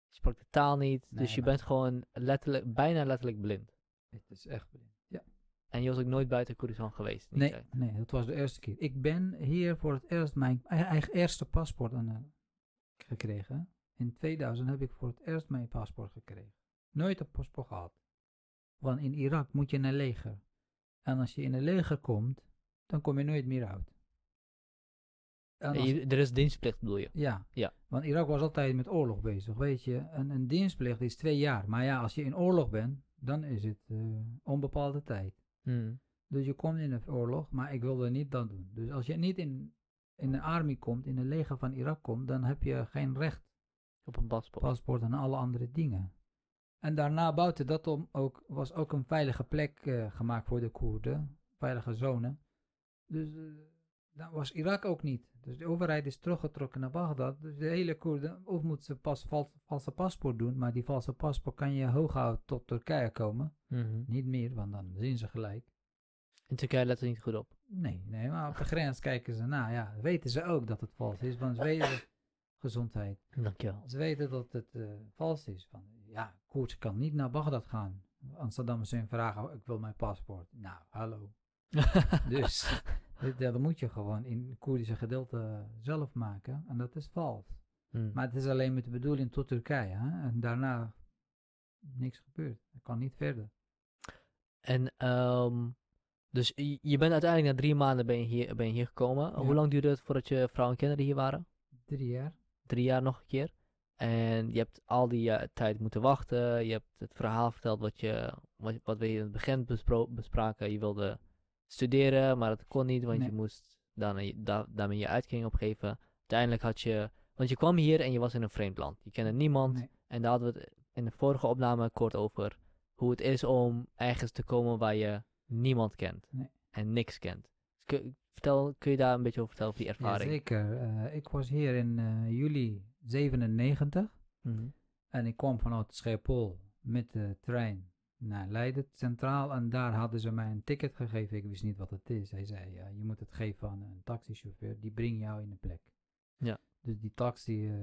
Speaker 1: je sprak de taal niet,
Speaker 2: Nee,
Speaker 1: dus je bent gewoon letterlijk, bijna letterlijk blind.
Speaker 2: Het is echt blind. Ja.
Speaker 1: En je was ook nooit buiten Koerassan geweest.
Speaker 2: Nee, nee, dat was de eerste keer. Ik ben hier voor het eerst mijn ei- eigen eerste paspoort aan, eh, gekregen. In 2000 heb ik voor het eerst mijn paspoort gekregen. Nooit een paspoort gehad. Want in Irak moet je naar leger. En als je in een leger komt, dan kom je nooit meer uit. En als-
Speaker 1: er is dienstplicht bedoel je?
Speaker 2: Ja.
Speaker 1: Ja.
Speaker 2: Want Irak was altijd met oorlog bezig, weet je. En een dienstplicht is twee jaar. Maar ja, als je in oorlog bent, dan is het eh, onbepaalde tijd.
Speaker 1: Hm.
Speaker 2: Dus je komt in een oorlog, maar ik wilde niet dat doen. Dus als je niet in, in de army komt, in het leger van Irak komt, dan heb je geen recht
Speaker 1: Op een paspoort.
Speaker 2: paspoort en alle andere dingen. En daarna buiten dat om ook, was ook een veilige plek eh, gemaakt voor de Koerden, veilige zone. Dus eh, dat was Irak ook niet. Dus de overheid is teruggetrokken naar Bagdad. Dus de hele Koerden, of moeten ze pas vals, valse paspoort doen, maar die valse paspoort kan je hooguit tot Turkije komen.
Speaker 1: Mhm.
Speaker 2: Niet meer, want dan zien ze gelijk.
Speaker 1: In Turkije let er niet goed op.
Speaker 2: Nee, nee, maar op de grens kijken ze na. Ja, weten ze ook dat het vals is, want ze weten gezondheid.
Speaker 1: Dankjewel.
Speaker 2: Ze weten dat het eh, vals is. Van, ja, koers kan niet naar Bagdad gaan. Saddam Hussein vragen, ik wil mijn paspoort. Nou, hallo. Dus dat moet je gewoon in het Koerdische gedeelte zelf maken. En dat is vals.
Speaker 1: Hm.
Speaker 2: Maar het is alleen met de bedoeling tot Turkije. Hè? En daarna niks gebeurt. Het kan niet verder.
Speaker 1: En ehm, dus je je bent uiteindelijk na drie maanden ben je hier, ben je hier gekomen. Hoe lang duurde het voordat je vrouw en kinderen hier waren?
Speaker 2: Drie jaar.
Speaker 1: Drie jaar nog een keer. En je hebt al die eh, tijd moeten wachten. Je hebt het verhaal verteld wat, je, wat, wat we hier in het begin bespro- bespraken. Je wilde studeren, maar dat kon niet, want
Speaker 2: Nee.
Speaker 1: je moest dan, je- da, daarmee je uitkering opgeven. Uiteindelijk had je, want je kwam hier en je was in een vreemd land. Je kende niemand.
Speaker 2: Nee.
Speaker 1: En daar hadden we het in de vorige opname kort over hoe het is om ergens te komen waar je niemand kent.
Speaker 2: Nee.
Speaker 1: En niks kent. Dus kun, vertel, kun je daar een beetje over vertellen, over die ervaring?
Speaker 2: Jazeker. Eh, ik was hier in eh, juli 97.
Speaker 1: Mhm.
Speaker 2: En ik kwam vanuit Schiphol met de trein naar Leiden Centraal. En daar hadden ze mij een ticket gegeven. Ik wist niet wat het is. Hij zei, ja, je moet het geven aan een taxichauffeur. Die brengt jou in de plek.
Speaker 1: Ja.
Speaker 2: Dus die taxi eh,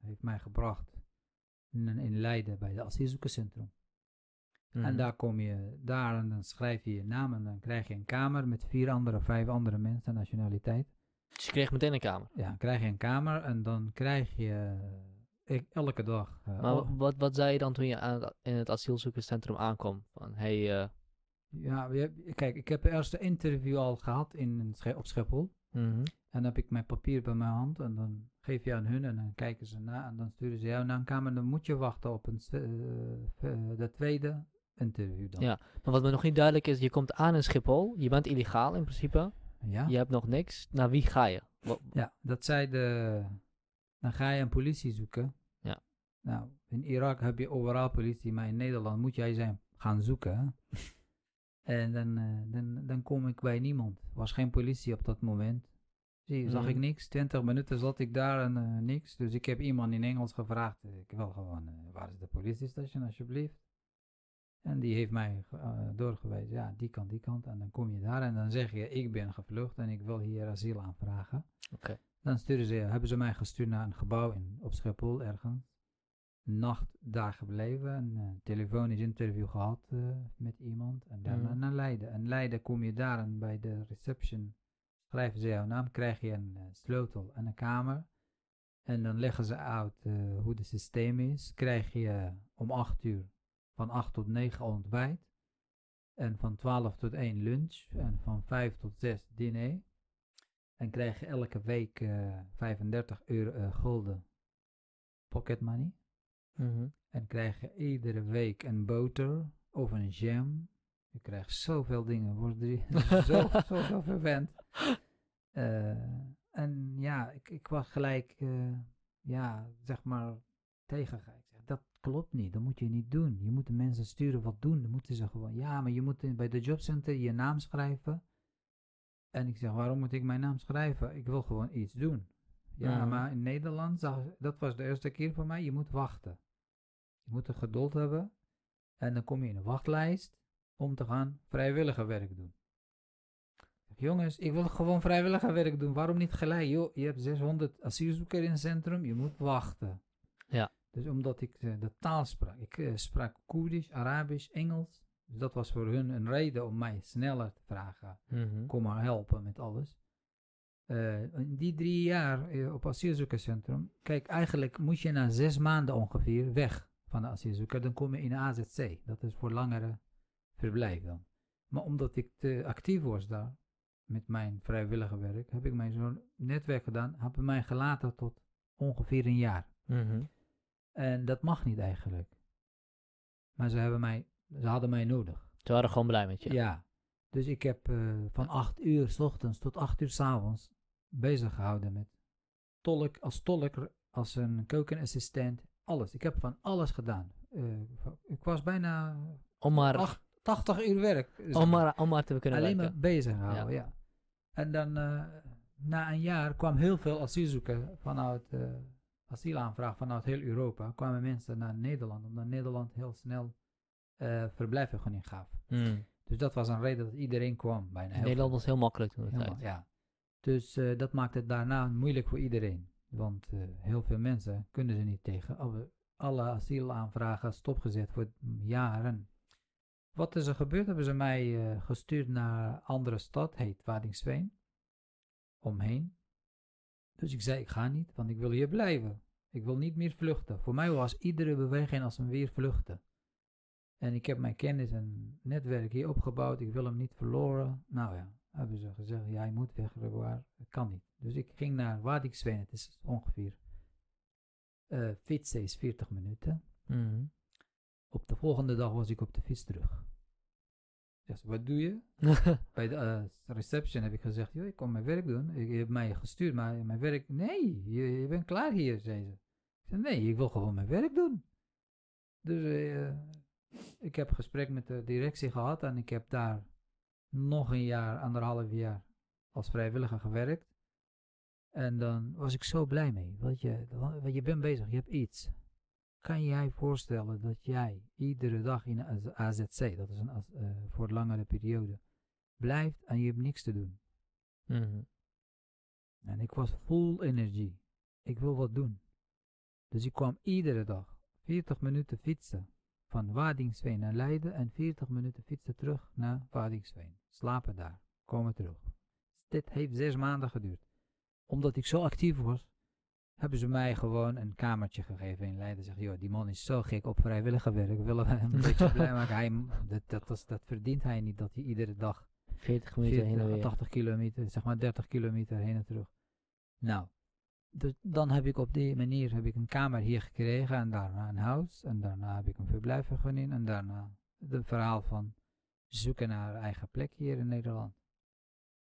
Speaker 2: heeft mij gebracht in, in Leiden bij het asielzoekerscentrum. En
Speaker 1: Mhm.
Speaker 2: daar kom je daar en dan schrijf je je naam. En dan krijg je een kamer met vier andere, vijf andere mensen, nationaliteit.
Speaker 1: Dus je kreeg meteen een kamer.
Speaker 2: Ja, krijg je een kamer en dan krijg je ik- elke dag... eh,
Speaker 1: Maar
Speaker 2: al-
Speaker 1: wat, wat zei je dan toen je aan in het asielzoekerscentrum aankwam? Van, hey, eh,
Speaker 2: Ja, kijk, ik heb eerst een interview al gehad in, op Schiphol.
Speaker 1: mhm.
Speaker 2: En dan heb ik mijn papier bij mijn hand en dan geef je aan hun en dan kijken ze na en dan sturen ze jou naar een kamer. Dan moet je wachten op een, eh, de tweede interview dan.
Speaker 1: Ja. maar wat me nog niet duidelijk is, je komt aan in Schiphol, je bent illegaal in principe,
Speaker 2: Ja?
Speaker 1: je hebt nog niks. Naar wie ga je?
Speaker 2: Ja, dat zei de... Dan ga je een politie zoeken. Nou, in Irak heb je overal politie, maar in Nederland moet jij zijn gaan zoeken. en dan, eh, dan, dan kom ik bij niemand. Er was geen politie op dat moment. Zie, zag ik
Speaker 1: Mhm.
Speaker 2: niks. 20 minuten zat ik daar en eh, niks. Dus ik heb iemand in Engels gevraagd. Ik wil gewoon, eh, waar is de politiestation alsjeblieft? En die heeft mij doorgewezen, ja, die kant, die kant. En dan kom je daar en dan zeg je, ik ben gevlucht en ik wil hier asiel aanvragen.
Speaker 1: Oké.
Speaker 2: Dan sturen ze, hebben ze mij gestuurd naar een gebouw in, op Schiphol ergens. Nacht daar gebleven, een eh, telefonisch interview gehad eh, met iemand. En daarna
Speaker 1: Mhm.
Speaker 2: naar Leiden. En Leiden kom je daar en bij de reception schrijven ze jouw naam, krijg je een eh, sleutel en een kamer. En dan leggen ze uit hoe het systeem is. Krijg je om 8 uur van 8 tot 9 ontbijt. En van 12 tot 1 lunch. En van 5 tot 6 diner. En krijg je elke week eh 35 euro gulden pocket money.
Speaker 1: Mhm.
Speaker 2: En krijg je iedere week een boter of een jam. Je krijgt zoveel dingen. Wordt drie, zo, zoveel verwend. Eh, en ja, ik, ik was gelijk, eh, ja, zeg maar, zeg, dat klopt niet. Dat moet je niet doen. Je moet de mensen sturen wat doen. Dan moeten ze gewoon, ja, maar je moet in- bij de jobcenter je naam schrijven. En ik zeg, waarom moet ik mijn naam schrijven? Ik wil gewoon iets doen. Ja,
Speaker 1: Mhm.
Speaker 2: maar in Nederland, dat was de eerste keer voor mij, je moet wachten. Je moet er geduld hebben. En dan kom je in een wachtlijst om te gaan vrijwilliger werk doen. Jongens, ik wil gewoon vrijwilliger werk doen. Waarom niet gelijk? Joh, je hebt 600 asielzoekers in het centrum, je moet wachten.
Speaker 1: Ja.
Speaker 2: Dus omdat ik eh, de taal sprak. Ik eh, sprak Koerdisch, Arabisch, Engels. Dus dat was voor hun een reden om mij sneller te vragen
Speaker 1: Mhm.
Speaker 2: kom maar helpen met alles. Eh, in die drie jaar eh, op asielzoekerscentrum, kijk, eigenlijk moet je na zes maanden ongeveer weg van de asielzoeker, dan kom je in de AZC. Dat is voor langere verblijf dan. Maar omdat ik te actief was daar, met mijn vrijwillige werk, heb ik mijn zo'n netwerk gedaan, hebben mij gelaten tot ongeveer een jaar.
Speaker 1: Mhm.
Speaker 2: En dat mag niet eigenlijk. Maar ze, hebben mij, ze hadden mij nodig.
Speaker 1: Ze waren gewoon blij met je.
Speaker 2: Ja. Dus ik heb eh, van 8 uur s ochtends tot 8 uur s avonds bezig gehouden met tolk, als tolk, als een keukenassistent, alles. Ik heb van alles gedaan. Eh, ik was bijna
Speaker 1: Om maar,
Speaker 2: acht- 80 uur werk.
Speaker 1: om
Speaker 2: maar.
Speaker 1: om maar te kunnen
Speaker 2: Alleen
Speaker 1: werken.
Speaker 2: maar bezig houden, ja. En dan eh, na een jaar kwam heel veel asielzoekers vanuit asielaanvraag vanuit heel Europa. Kwamen mensen naar Nederland, omdat Nederland heel snel eh verblijfvergunning gaf.
Speaker 1: Mm.
Speaker 2: Dus dat was een reden dat iedereen kwam. Bijna heel
Speaker 1: Nederland was heel makkelijk toen tijd.
Speaker 2: ja. Dus eh, dat maakt het daarna moeilijk voor iedereen. Want eh, heel veel mensen kunnen ze niet tegen. Alle, alle asielaanvragen stopgezet voor jaren. Wat is er gebeurd? Hebben ze mij eh, gestuurd naar een andere stad, heet Waddinxveen. Omheen. Dus ik zei, ik ga niet, want ik wil hier blijven. Ik wil niet meer vluchten. Voor mij was iedere beweging als een weer vluchten. En ik heb mijn kennis en netwerk hier opgebouwd. Ik wil hem niet verloren. Nou ja, hebben ze gezegd, jij moet weg, Grégoire. Dat kan niet. Dus ik ging naar Waddinxveen. Het is ongeveer eh fietsen is 40 minuten.
Speaker 1: Mhm.
Speaker 2: Op de volgende dag was ik op de fiets terug. Ja, ze, wat doe je? Bij de eh, reception heb ik gezegd, joh, ik kom mijn werk doen. Ik, je hebt mij gestuurd, maar mijn werk... Nee, je, je bent klaar hier, zei ze. Ik zei, nee, ik wil gewoon mijn werk doen. Dus eh, ik heb gesprek met de directie gehad en ik heb daar nog een jaar, anderhalf jaar als vrijwilliger gewerkt. En dan was ik zo blij mee. Want je, want je bent bezig, je hebt iets. Kan jij voorstellen dat jij iedere dag in een AZC, dat is een, eh, voor een langere periode, blijft en je hebt niks te doen.
Speaker 1: Mhm.
Speaker 2: En ik was full energie. Ik wil wat doen. Dus ik kwam iedere dag 40 minuten fietsen van Wadingsveen naar Leiden en 40 minuten fietsen terug naar Wadingsveen. Slapen daar, komen terug. Dit heeft zes maanden geduurd. Omdat ik zo actief was, hebben ze mij gewoon een kamertje gegeven in Leiden. Zeg, joh, die man is zo gek op vrijwillige werk. Willen we hem een beetje blij maken? Hij, dat, dat, dat verdient hij niet, dat hij iedere dag
Speaker 1: 40 minuten heen en
Speaker 2: 40,
Speaker 1: weer.
Speaker 2: 80 kilometer, zeg maar 30 kilometer heen en terug. Nou, dus dan heb ik op die manier heb ik een kamer hier gekregen en daarna een huis en daarna heb ik een verblijfvergunning en daarna het verhaal van zoeken naar eigen plek hier in Nederland.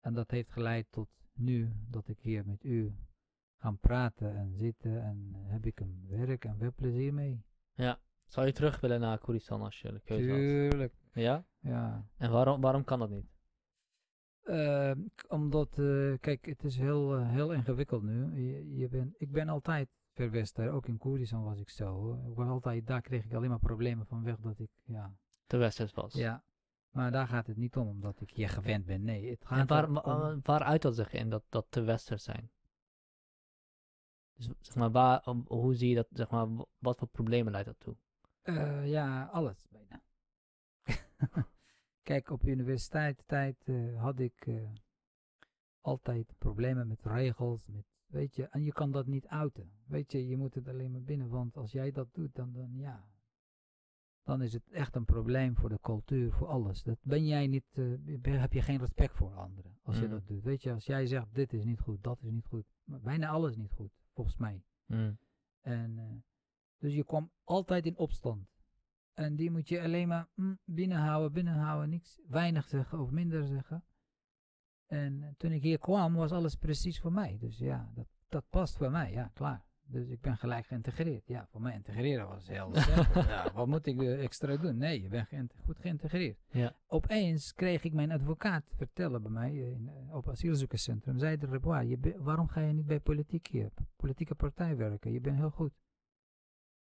Speaker 2: En dat heeft geleid tot nu dat ik hier met u gaan praten en zitten en heb ik een werk en veel plezier mee.
Speaker 1: Zou je terug willen naar Koeristan als je de keuze had?
Speaker 2: Tuurlijk,
Speaker 1: Ja?
Speaker 2: ja.
Speaker 1: En waarom, waarom kan dat niet?
Speaker 2: Eh, k- omdat, eh, kijk, het is heel, eh, heel ingewikkeld nu. Je, je ik ben altijd verwester, ook in Koerdistan was ik zo. hoor. Ik was altijd, daar kreeg ik alleen maar problemen vanwege dat ik, ja,
Speaker 1: Te westers was.
Speaker 2: ja. Maar daar gaat het niet om, omdat ik hier gewend ben. Nee, het gaat
Speaker 1: En waar, wa-
Speaker 2: om-
Speaker 1: wa- waar uit dat zich in dat, dat te westers zijn? Dus zeg maar, waar, hoe zie je dat, zeg maar, wa- wat voor problemen leidt dat toe?
Speaker 2: Eh, ja, alles bijna. Kijk, op universiteit tijd eh, had ik eh, altijd problemen met regels, met, weet je, en je kan dat niet uiten. Weet je, je moet het alleen maar binnen, want als jij dat doet, dan, dan ja, dan is het echt een probleem voor de cultuur, voor alles. Dat ben jij niet, eh, heb je geen respect voor anderen als je
Speaker 1: Mm.
Speaker 2: dat doet. Weet je, als jij zegt, dit is niet goed, dat is niet goed, maar bijna alles is niet goed, volgens mij.
Speaker 1: Mm.
Speaker 2: En, dus je kwam altijd in opstand. En die moet je alleen maar mm, binnenhouden, binnenhouden, niks, weinig zeggen of minder zeggen. En eh, toen ik hier kwam, was alles precies voor mij. Dus ja, dat, dat past voor mij, ja, klaar. Dus ik ben gelijk geïntegreerd. Ja, voor mij integreren was heel simpel. ja, wat moet ik extra doen? Nee, je bent geïnte- goed geïntegreerd.
Speaker 1: Ja.
Speaker 2: Opeens kreeg ik mijn advocaat vertellen bij mij eh, in, eh, op asielzoekerscentrum. Zei de Rebois, waarom ga je niet bij politiek hier, politieke partij werken? Je bent heel goed.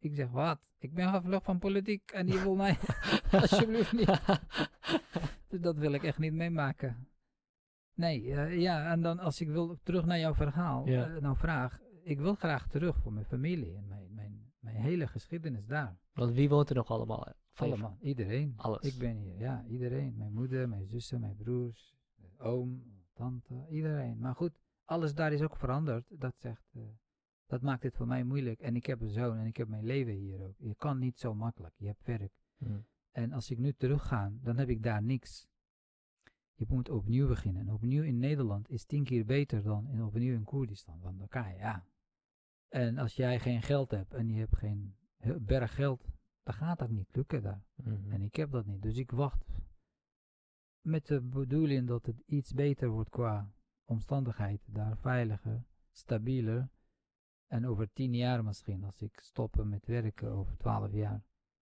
Speaker 2: Ik zeg, wat? Ik ben gevlucht van politiek en je wil mij alsjeblieft niet. Dus dat wil ik echt niet meemaken. Nee, eh, ja, en dan als ik wil terug naar jouw verhaal,
Speaker 1: Ja.
Speaker 2: eh, nou vraag, ik wil graag terug voor mijn familie en mijn, mijn, mijn hele geschiedenis daar.
Speaker 1: Want wie woont er nog allemaal? eh,
Speaker 2: Allemaal, iedereen.
Speaker 1: Alles.
Speaker 2: Ik ben hier, ja, iedereen. Mijn moeder, mijn zussen, mijn broers, oom, tante, iedereen. Maar goed, alles daar is ook veranderd. Dat zegt, dat maakt het voor mij moeilijk. En ik heb een zoon en ik heb mijn leven hier ook. Je kan niet zo makkelijk, je hebt werk.
Speaker 1: Mm.
Speaker 2: En als ik nu terug ga, dan heb ik daar niks. Je moet opnieuw beginnen. En opnieuw in Nederland is tien keer beter dan in, opnieuw in Koerdistan. Want dan kan je, ja. En als jij geen geld hebt en je hebt geen berg geld, dan gaat dat niet lukken daar.
Speaker 1: Mhm.
Speaker 2: En ik heb dat niet. Dus ik wacht met de bedoeling dat het iets beter wordt qua omstandigheid. Daar veiliger, stabieler. En over tien jaar misschien, als ik stoppen met werken over twaalf jaar,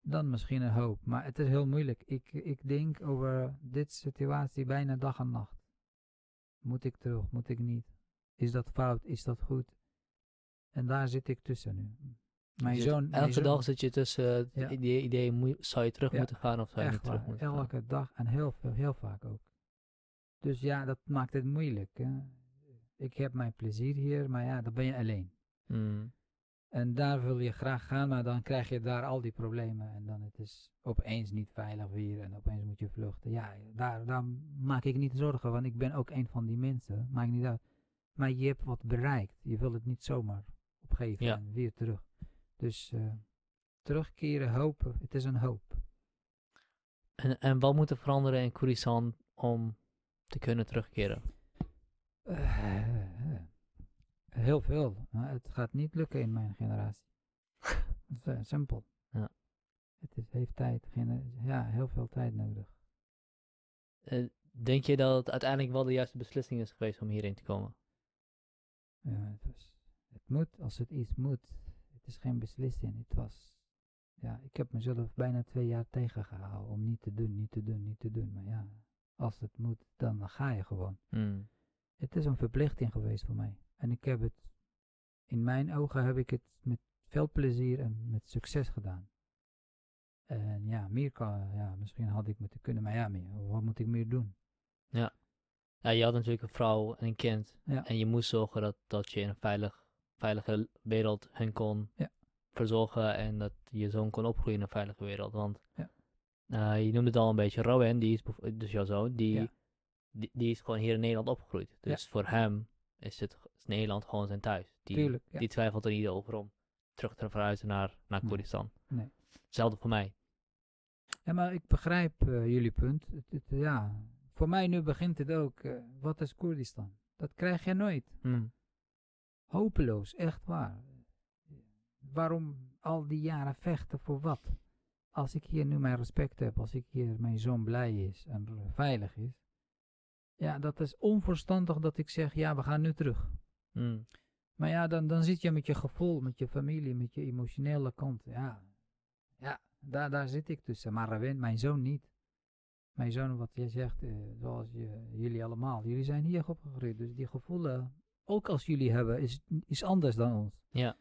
Speaker 2: dan misschien een hoop. Maar het is heel moeilijk. Ik, ik denk over dit situatie bijna dag en nacht. Moet ik terug? Moet ik niet? Is dat fout? Is dat goed? En daar zit ik tussen nu. Mijn
Speaker 1: Je zit-
Speaker 2: zoon... mijn
Speaker 1: Elke
Speaker 2: zoon-
Speaker 1: dag zit je tussen het
Speaker 2: Ja.
Speaker 1: idee, zou je terug
Speaker 2: Ja,
Speaker 1: moeten gaan of zou je niet terug
Speaker 2: waar,
Speaker 1: moeten gaan?
Speaker 2: elke dag en heel, veel, heel vaak ook. Dus ja, dat maakt het moeilijk. Hè. Ik heb mijn plezier hier, maar ja, dan ben je alleen.
Speaker 1: Mm.
Speaker 2: En daar wil je graag gaan, maar dan krijg je daar al die problemen. En dan het is opeens niet veilig weer en opeens moet je vluchten. Ja, daar, daar maak ik niet zorgen, want ik ben ook een van die mensen. Maakt niet uit. Maar je hebt wat bereikt. Je wil het niet zomaar opgeven
Speaker 1: Ja.
Speaker 2: en weer terug. Dus eh, terugkeren, hopen. Het is een hoop.
Speaker 1: En, en wat moet er veranderen in Koeristan om te kunnen terugkeren?
Speaker 2: Eh, heel veel. Maar het gaat niet lukken in mijn generatie. Eh, simpel.
Speaker 1: Ja.
Speaker 2: Het is, heeft tijd, ja, heel veel tijd nodig.
Speaker 1: Eh, denk je dat het uiteindelijk wel de juiste beslissing is geweest om hierheen te komen?
Speaker 2: Ja, het, was, het moet, als het iets moet. Het is geen beslissing. Het was, ja, ik heb mezelf bijna twee jaar tegengehouden om niet te doen, niet te doen, niet te doen. Maar ja, als het moet, dan ga je gewoon.
Speaker 1: Mm.
Speaker 2: Het is een verplichting geweest voor mij. En ik heb het, in mijn ogen heb ik het met veel plezier en met succes gedaan. En ja, meer kan, ja, misschien had ik moeten kunnen, maar ja, meer, wat moet ik meer doen?
Speaker 1: Ja, je had natuurlijk een vrouw en een kind.
Speaker 2: Ja.
Speaker 1: En je moest zorgen dat, dat je in een veilig, veilige wereld hen kon
Speaker 2: Ja.
Speaker 1: verzorgen. En dat je zoon kon opgroeien in een veilige wereld. Want
Speaker 2: Ja.
Speaker 1: eh, je noemde het al een beetje, Rowan, die is dus jouw zoon, die,
Speaker 2: Ja.
Speaker 1: die, die is gewoon hier in Nederland opgegroeid. Dus voor hem is, het, is Nederland gewoon zijn thuis. Die,
Speaker 2: Tuurlijk, ja.
Speaker 1: die twijfelt er niet over om terug te verhuizen naar, naar. Koerdistan.
Speaker 2: Nee.
Speaker 1: Hetzelfde voor mij.
Speaker 2: Ja, maar ik begrijp eh, jullie punt. Het, het, ja, voor mij nu begint het ook. eh, wat is Koerdistan? Dat krijg je nooit.
Speaker 1: Mm.
Speaker 2: Hopeloos, echt waar. Waarom al die jaren vechten voor wat? Als ik hier nu mijn respect heb, als ik hier mijn zoon blij is en veilig is. Ja, dat is onverstandig dat ik zeg, ja, we gaan nu terug.
Speaker 1: Mm.
Speaker 2: Maar ja, dan, dan zit je met je gevoel, met je familie, met je emotionele kant. Ja, ja daar, daar zit ik tussen. Maar Rawen, mijn zoon niet. mijn zoon, wat jij zegt, eh, zoals je, jullie allemaal, jullie zijn hier opgegroeid. Dus die gevoelen, ook als jullie hebben, is, is anders dan ons.
Speaker 1: Ja.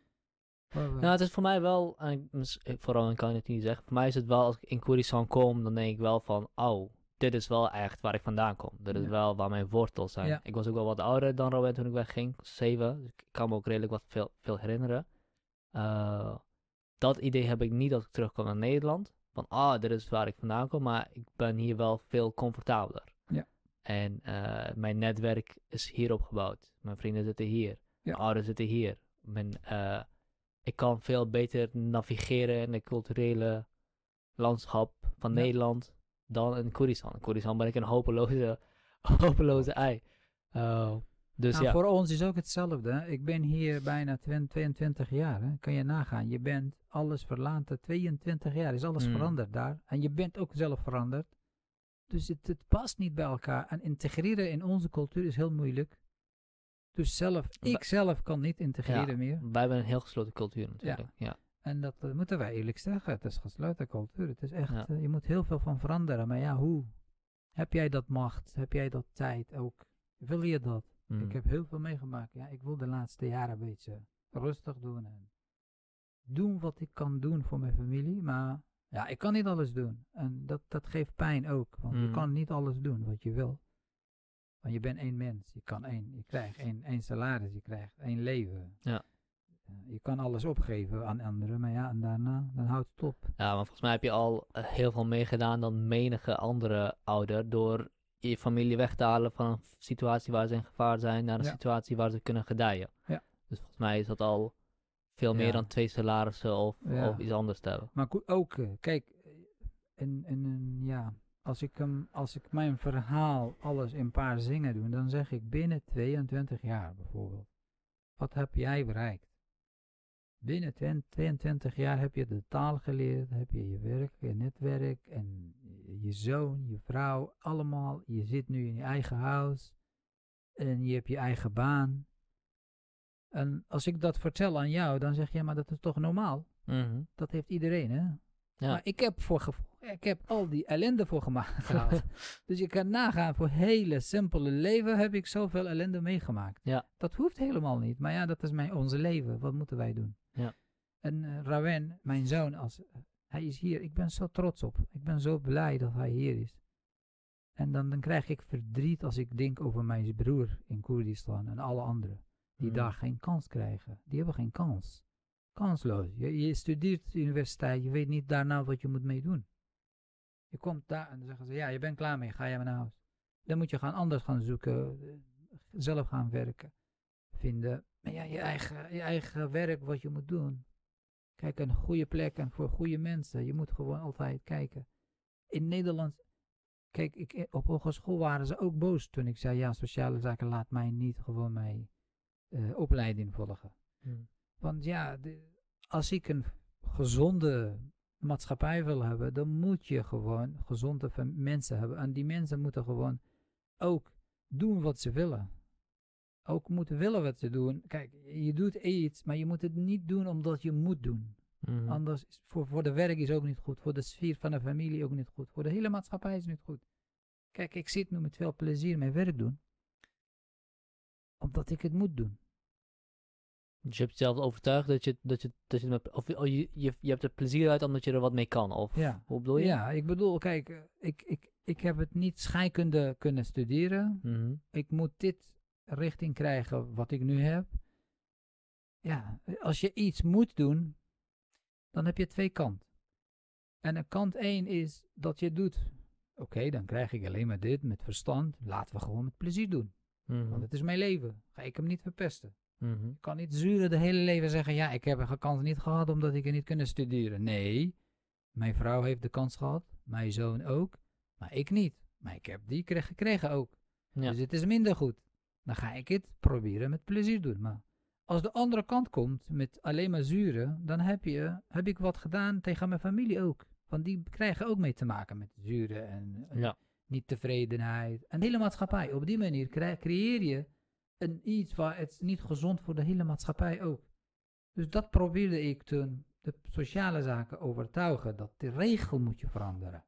Speaker 2: Maar
Speaker 1: Nou, het is voor mij wel, en ik- ik- vooral ik kan het niet zeggen, voor mij is het wel, als ik in Koeristan kom, dan denk ik wel van, oh, dit is wel echt waar ik vandaan kom. Dit is
Speaker 2: Ja.
Speaker 1: wel waar mijn wortels zijn.
Speaker 2: Ja.
Speaker 1: Ik was ook wel wat ouder dan Rowan toen ik wegging, zeven, dus ik kan me ook redelijk wat veel, veel herinneren. Eh, dat idee heb ik niet als ik terugkom naar Nederland, van, ah, dit is waar ik vandaan kom, maar ik ben hier wel veel comfortabeler.
Speaker 2: Ja.
Speaker 1: En eh, mijn netwerk is hier opgebouwd. Mijn vrienden zitten hier. Mijn ouders zitten hier. Mijn, eh, ik kan veel beter navigeren in de culturele landschap van. Nederland dan in Koeristan. In Koeristan ben ik een hopeloze, hopeloze ei. Eh, dus
Speaker 2: Nou,
Speaker 1: ja.
Speaker 2: Voor ons is ook hetzelfde. Ik ben hier bijna 20, 22 jaar. Hè. Kan je nagaan. Je bent alles verlaten. 22 jaar is alles
Speaker 1: Mm.
Speaker 2: veranderd daar. En je bent ook zelf veranderd. Dus het, het past niet bij elkaar. En integreren in onze cultuur is heel moeilijk. Dus zelf, ik zelf kan niet integreren
Speaker 1: Ja.
Speaker 2: meer.
Speaker 1: Wij hebben een heel gesloten cultuur natuurlijk. Ja.
Speaker 2: En dat eh, moeten wij eerlijk zeggen. Het is gesloten cultuur. Het is echt,
Speaker 1: Ja.
Speaker 2: eh, je moet heel veel van veranderen. Maar ja, hoe? Heb jij dat macht? Heb jij dat tijd ook? Wil je dat?
Speaker 1: Mm.
Speaker 2: Ik heb heel veel meegemaakt. Ja, ik wil de laatste jaren een beetje rustig doen en doen wat ik kan doen voor mijn familie. Maar ja, ik kan niet alles doen. En dat, dat geeft pijn ook. Want je
Speaker 1: Mm.
Speaker 2: kan niet alles doen wat je wil. Want je bent één mens. Je kan één. Je krijgt één, één salaris. Je krijgt één leven.
Speaker 1: Ja.
Speaker 2: Je kan alles opgeven aan anderen. Maar ja, en daarna dan houdt het op.
Speaker 1: Ja, maar volgens mij heb je al eh, heel veel meegedaan dan menige andere ouder door je familie weg te halen van een situatie waar ze in gevaar zijn naar een
Speaker 2: Ja.
Speaker 1: situatie waar ze kunnen gedijen.
Speaker 2: Ja.
Speaker 1: Dus volgens mij is dat al veel meer
Speaker 2: Ja.
Speaker 1: dan twee salarissen of, of iets anders te hebben.
Speaker 2: Maar ook, eh, kijk, in, in, een- ja, als ik, hem, als ik mijn verhaal alles in een paar zingen doe, dan zeg ik binnen 22 jaar bijvoorbeeld. Wat heb jij bereikt? Binnen 20 22 jaar heb je de taal geleerd, heb je je werk, je netwerk en je zoon, je vrouw, allemaal. Je zit nu in je eigen huis en je hebt je eigen baan. En als ik dat vertel aan jou, dan zeg je, maar dat is toch normaal?
Speaker 1: Mhm.
Speaker 2: Dat heeft iedereen, hè?
Speaker 1: Ja.
Speaker 2: Maar ik heb, voor ik heb al die ellende voor gemaakt. gehad. dus je kan nagaan, voor hele simpele leven heb ik zoveel ellende meegemaakt.
Speaker 1: Ja.
Speaker 2: Dat hoeft helemaal niet. Maar ja, dat is mijn, onze leven. Wat moeten wij doen? En eh Rawen, mijn zoon, als, hij is hier. Ik ben zo trots op. Ik ben zo blij dat hij hier is. En dan, dan krijg ik verdriet als ik denk over mijn broer in Koerdistan en alle anderen. Die
Speaker 1: Mhm.
Speaker 2: daar geen kans krijgen. Die hebben geen kans. Kansloos. Je, je studeert universiteit, je weet niet daarna wat je moet mee doen. Je komt daar en dan zeggen ze, ja, je bent klaar mee, ga je maar naar huis. Dan moet je gaan anders gaan zoeken, eh, zelf gaan werken, vinden. Maar ja, je eigen, je eigen werk wat je moet doen. Kijk, een goede plek en voor goede mensen. Je moet gewoon altijd kijken. In Nederland, kijk, ik, op hogeschool waren ze ook boos toen ik zei, ja, sociale zaken laat mij niet gewoon mijn eh, opleiding volgen.
Speaker 1: Mhm.
Speaker 2: Want ja, de- als ik een gezonde maatschappij wil hebben, dan moet je gewoon gezonde mensen hebben. En die mensen moeten gewoon ook doen wat ze willen. Ook moeten willen wat ze doen. Kijk, je doet iets, maar je moet het niet doen omdat je moet doen.
Speaker 1: Mhm.
Speaker 2: Anders is voor, voor de werk is ook niet goed. Voor de sfeer van de familie ook niet goed. Voor de hele maatschappij is het niet goed. Kijk, ik zit nu met veel plezier mijn werk doen. Omdat ik het moet doen.
Speaker 1: Dus je hebt jezelf overtuigd dat je, dat je, dat je, het met- of, oh, je, je, je hebt er plezier uit omdat je er wat mee kan. Of
Speaker 2: Ja.
Speaker 1: hoe bedoel je?
Speaker 2: Ja, ik bedoel, kijk, eh, ik, ik, ik heb het niet scheikunde kunnen studeren.
Speaker 1: Mhm.
Speaker 2: Ik moet dit richting krijgen wat ik nu heb. Ja, als je iets moet doen, dan heb je twee kanten. En een kant één is dat je doet. Oké, dan krijg ik alleen maar dit met verstand. Laten we gewoon met plezier doen.
Speaker 1: Mhm.
Speaker 2: Want het is mijn leven. Ga ik hem niet verpesten. Ik kan niet zuren de hele leven zeggen, ja, ik heb een kans niet gehad omdat ik er niet kunnen studeren. Nee, mijn vrouw heeft de kans gehad, mijn zoon ook, maar ik niet. Maar ik heb die kre- gekregen ook.
Speaker 1: Ja.
Speaker 2: Dus het is minder goed. Dan ga ik het proberen met plezier doen. Maar als de andere kant komt met alleen maar zuren, dan heb, je, heb ik wat gedaan tegen mijn familie ook. Want die krijgen ook mee te maken met zuren en, en
Speaker 1: ja.
Speaker 2: niet tevredenheid. En de hele maatschappij. Op die manier cre- creëer je een iets waar het niet gezond voor de hele maatschappij ook. Dus dat probeerde ik toen de sociale zaken overtuigen. Dat de regel moet je veranderen.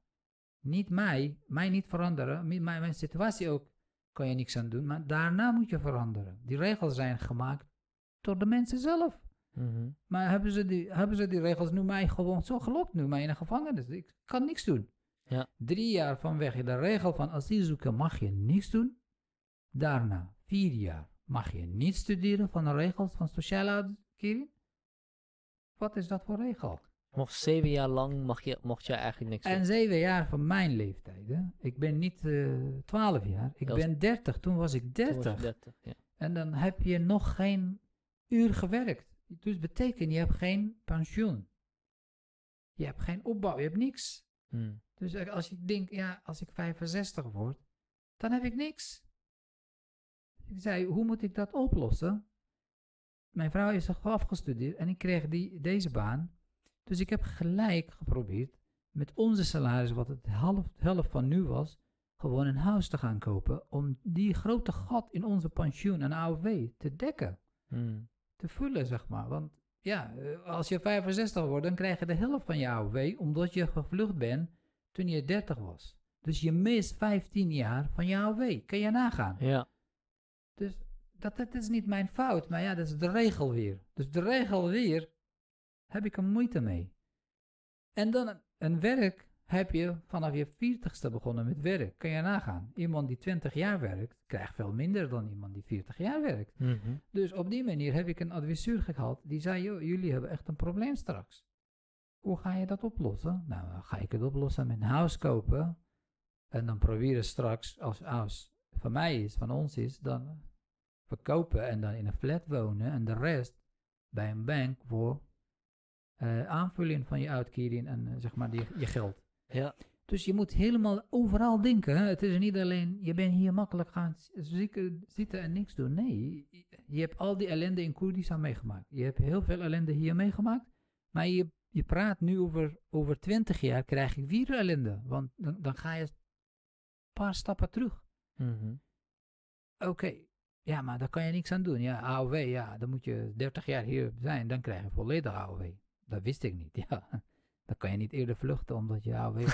Speaker 2: Niet mij, mij niet veranderen. mi- Mijn, mijn situatie ook kan je niks aan doen. Maar daarna moet je veranderen. Die regels zijn gemaakt door de mensen zelf.
Speaker 1: Mhm.
Speaker 2: Maar hebben ze, die, hebben ze die regels nu mij gewoon zo gelokt, nu mij in de gevangenis? Ik kan niks doen.
Speaker 1: Ja.
Speaker 2: Drie jaar vanwege de regel van asielzoeker mag je niks doen. Daarna, vier jaar, mag je niet studeren van de regels van sociale uitkering. Wat is dat voor regel?
Speaker 1: Mocht zeven jaar lang mag je, mocht jij eigenlijk niks
Speaker 2: En
Speaker 1: doen.
Speaker 2: zeven jaar van mijn leeftijd. Hè? Ik ben niet eh, twaalf jaar, ik
Speaker 1: was-
Speaker 2: ben dertig. Toen was ik dertig.
Speaker 1: 30, ja.
Speaker 2: En dan heb je nog geen uur gewerkt. Dus betekent, je hebt geen pensioen. Je hebt geen opbouw, je hebt niks.
Speaker 1: Hmm.
Speaker 2: Dus eh, als ik denk, ja, als ik 65 word, dan heb ik niks. Ik zei, hoe moet ik dat oplossen? Mijn vrouw is er afgestudeerd en ik kreeg die, deze baan. Dus ik heb gelijk geprobeerd met onze salaris, wat het half, helft van nu was, gewoon een huis te gaan kopen. Om die grote gat in onze pensioen en AOW te dekken.
Speaker 1: Hmm.
Speaker 2: Te vullen, zeg maar. Want ja, eh, als je 65 wordt, dan krijg je de helft van je AOW, omdat je gevlucht bent toen je 30 was. Dus je mist 15 jaar van je AOW. Kun je nagaan.
Speaker 1: Ja.
Speaker 2: Dus dat, dat is niet mijn fout, maar ja, dat is de regel weer. Dus de regel weer heb ik er moeite mee. En dan een, werk heb je vanaf je 40ste begonnen met werk. Kun je nagaan. Iemand die 20 jaar werkt, krijgt veel minder dan iemand die 40 jaar werkt.
Speaker 1: Mhm.
Speaker 2: Dus op die manier heb ik een adviseur gehad die zei, "Joh, jullie hebben echt een probleem straks. Hoe ga je dat oplossen? Nou, ga ik het oplossen met een huis kopen. En dan proberen straks, als het huis van mij is, van ons is, dan verkopen en dan in een flat wonen. En de rest bij een bank voor eh, aanvulling van je uitkering en eh, zeg maar die, je geld.
Speaker 1: Ja.
Speaker 2: Dus je moet helemaal overal denken. Hè? Het is niet alleen, je bent hier makkelijk gaan zitten en niks doen. Nee, je, hebt al die ellende in Koerdistan meegemaakt. Je hebt heel veel ellende hier meegemaakt. Maar je, je praat nu over, over 20 jaar, krijg ik weer ellende. Want dan, dan ga je een paar stappen terug.
Speaker 1: Mhm.
Speaker 2: Oké, ja, maar daar kan je niks aan doen. Ja, AOW, ja, dan moet je 30 jaar hier zijn, dan krijg je volledig AOW. Dat wist ik niet, ja. Dan kan je niet eerder vluchten omdat je AOW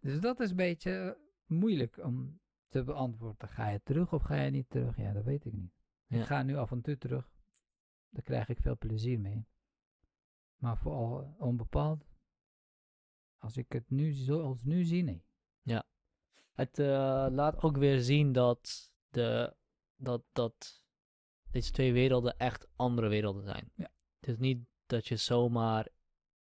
Speaker 2: dus dat is een beetje moeilijk om te beantwoorden. Ga je terug of ga je niet terug? Ja, dat weet ik niet.
Speaker 1: Ja.
Speaker 2: Ik ga nu af en toe terug. Daar krijg ik veel plezier mee. Maar vooral onbepaald. Als ik het nu zoals nu zie, nee.
Speaker 1: Het eh, laat ook weer zien dat, de, dat, dat deze twee werelden echt andere werelden zijn.
Speaker 2: Ja.
Speaker 1: Het is niet dat je zomaar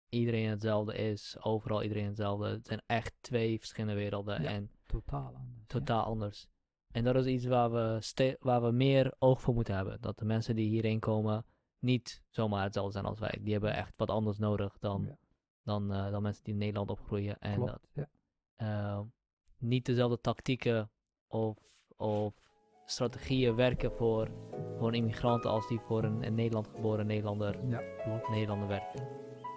Speaker 1: iedereen hetzelfde is, overal iedereen hetzelfde. Het zijn echt twee verschillende werelden
Speaker 2: Ja.
Speaker 1: en
Speaker 2: Totaal anders. ja.
Speaker 1: totaal anders. En dat is iets waar we, waar we meer oog voor moeten hebben. Dat de mensen die hierheen komen niet zomaar hetzelfde zijn als wij. Die hebben echt wat anders nodig dan,
Speaker 2: Ja.
Speaker 1: dan, eh, dan mensen die in Nederland opgroeien. En
Speaker 2: Klopt,
Speaker 1: dat
Speaker 2: ja.
Speaker 1: eh, niet dezelfde tactieken of, of strategieën werken voor, voor immigranten als die voor een in Nederland geboren Nederlander,
Speaker 2: Ja, klopt.
Speaker 1: Nederlander werken.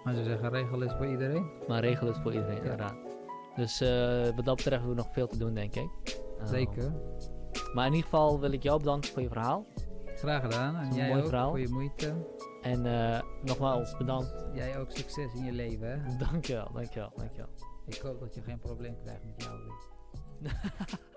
Speaker 2: Maar ze zeggen regel is voor iedereen.
Speaker 1: Maar regel is voor iedereen,
Speaker 2: Ja.
Speaker 1: inderdaad. Dus eh, wat dat betreft hebben we nog veel te doen, denk ik. Eh,
Speaker 2: Zeker.
Speaker 1: Maar in ieder geval wil ik jou bedanken voor je verhaal.
Speaker 2: Graag gedaan. En
Speaker 1: een
Speaker 2: jij
Speaker 1: mooi
Speaker 2: ook
Speaker 1: verhaal.
Speaker 2: voor je moeite.
Speaker 1: En eh, nogmaals bedankt.
Speaker 2: Jij ook succes in je leven. Hè?
Speaker 1: Dankjewel, dankjewel, dankjewel.
Speaker 2: Ik hoop dat je geen probleem krijgt met jou. weer.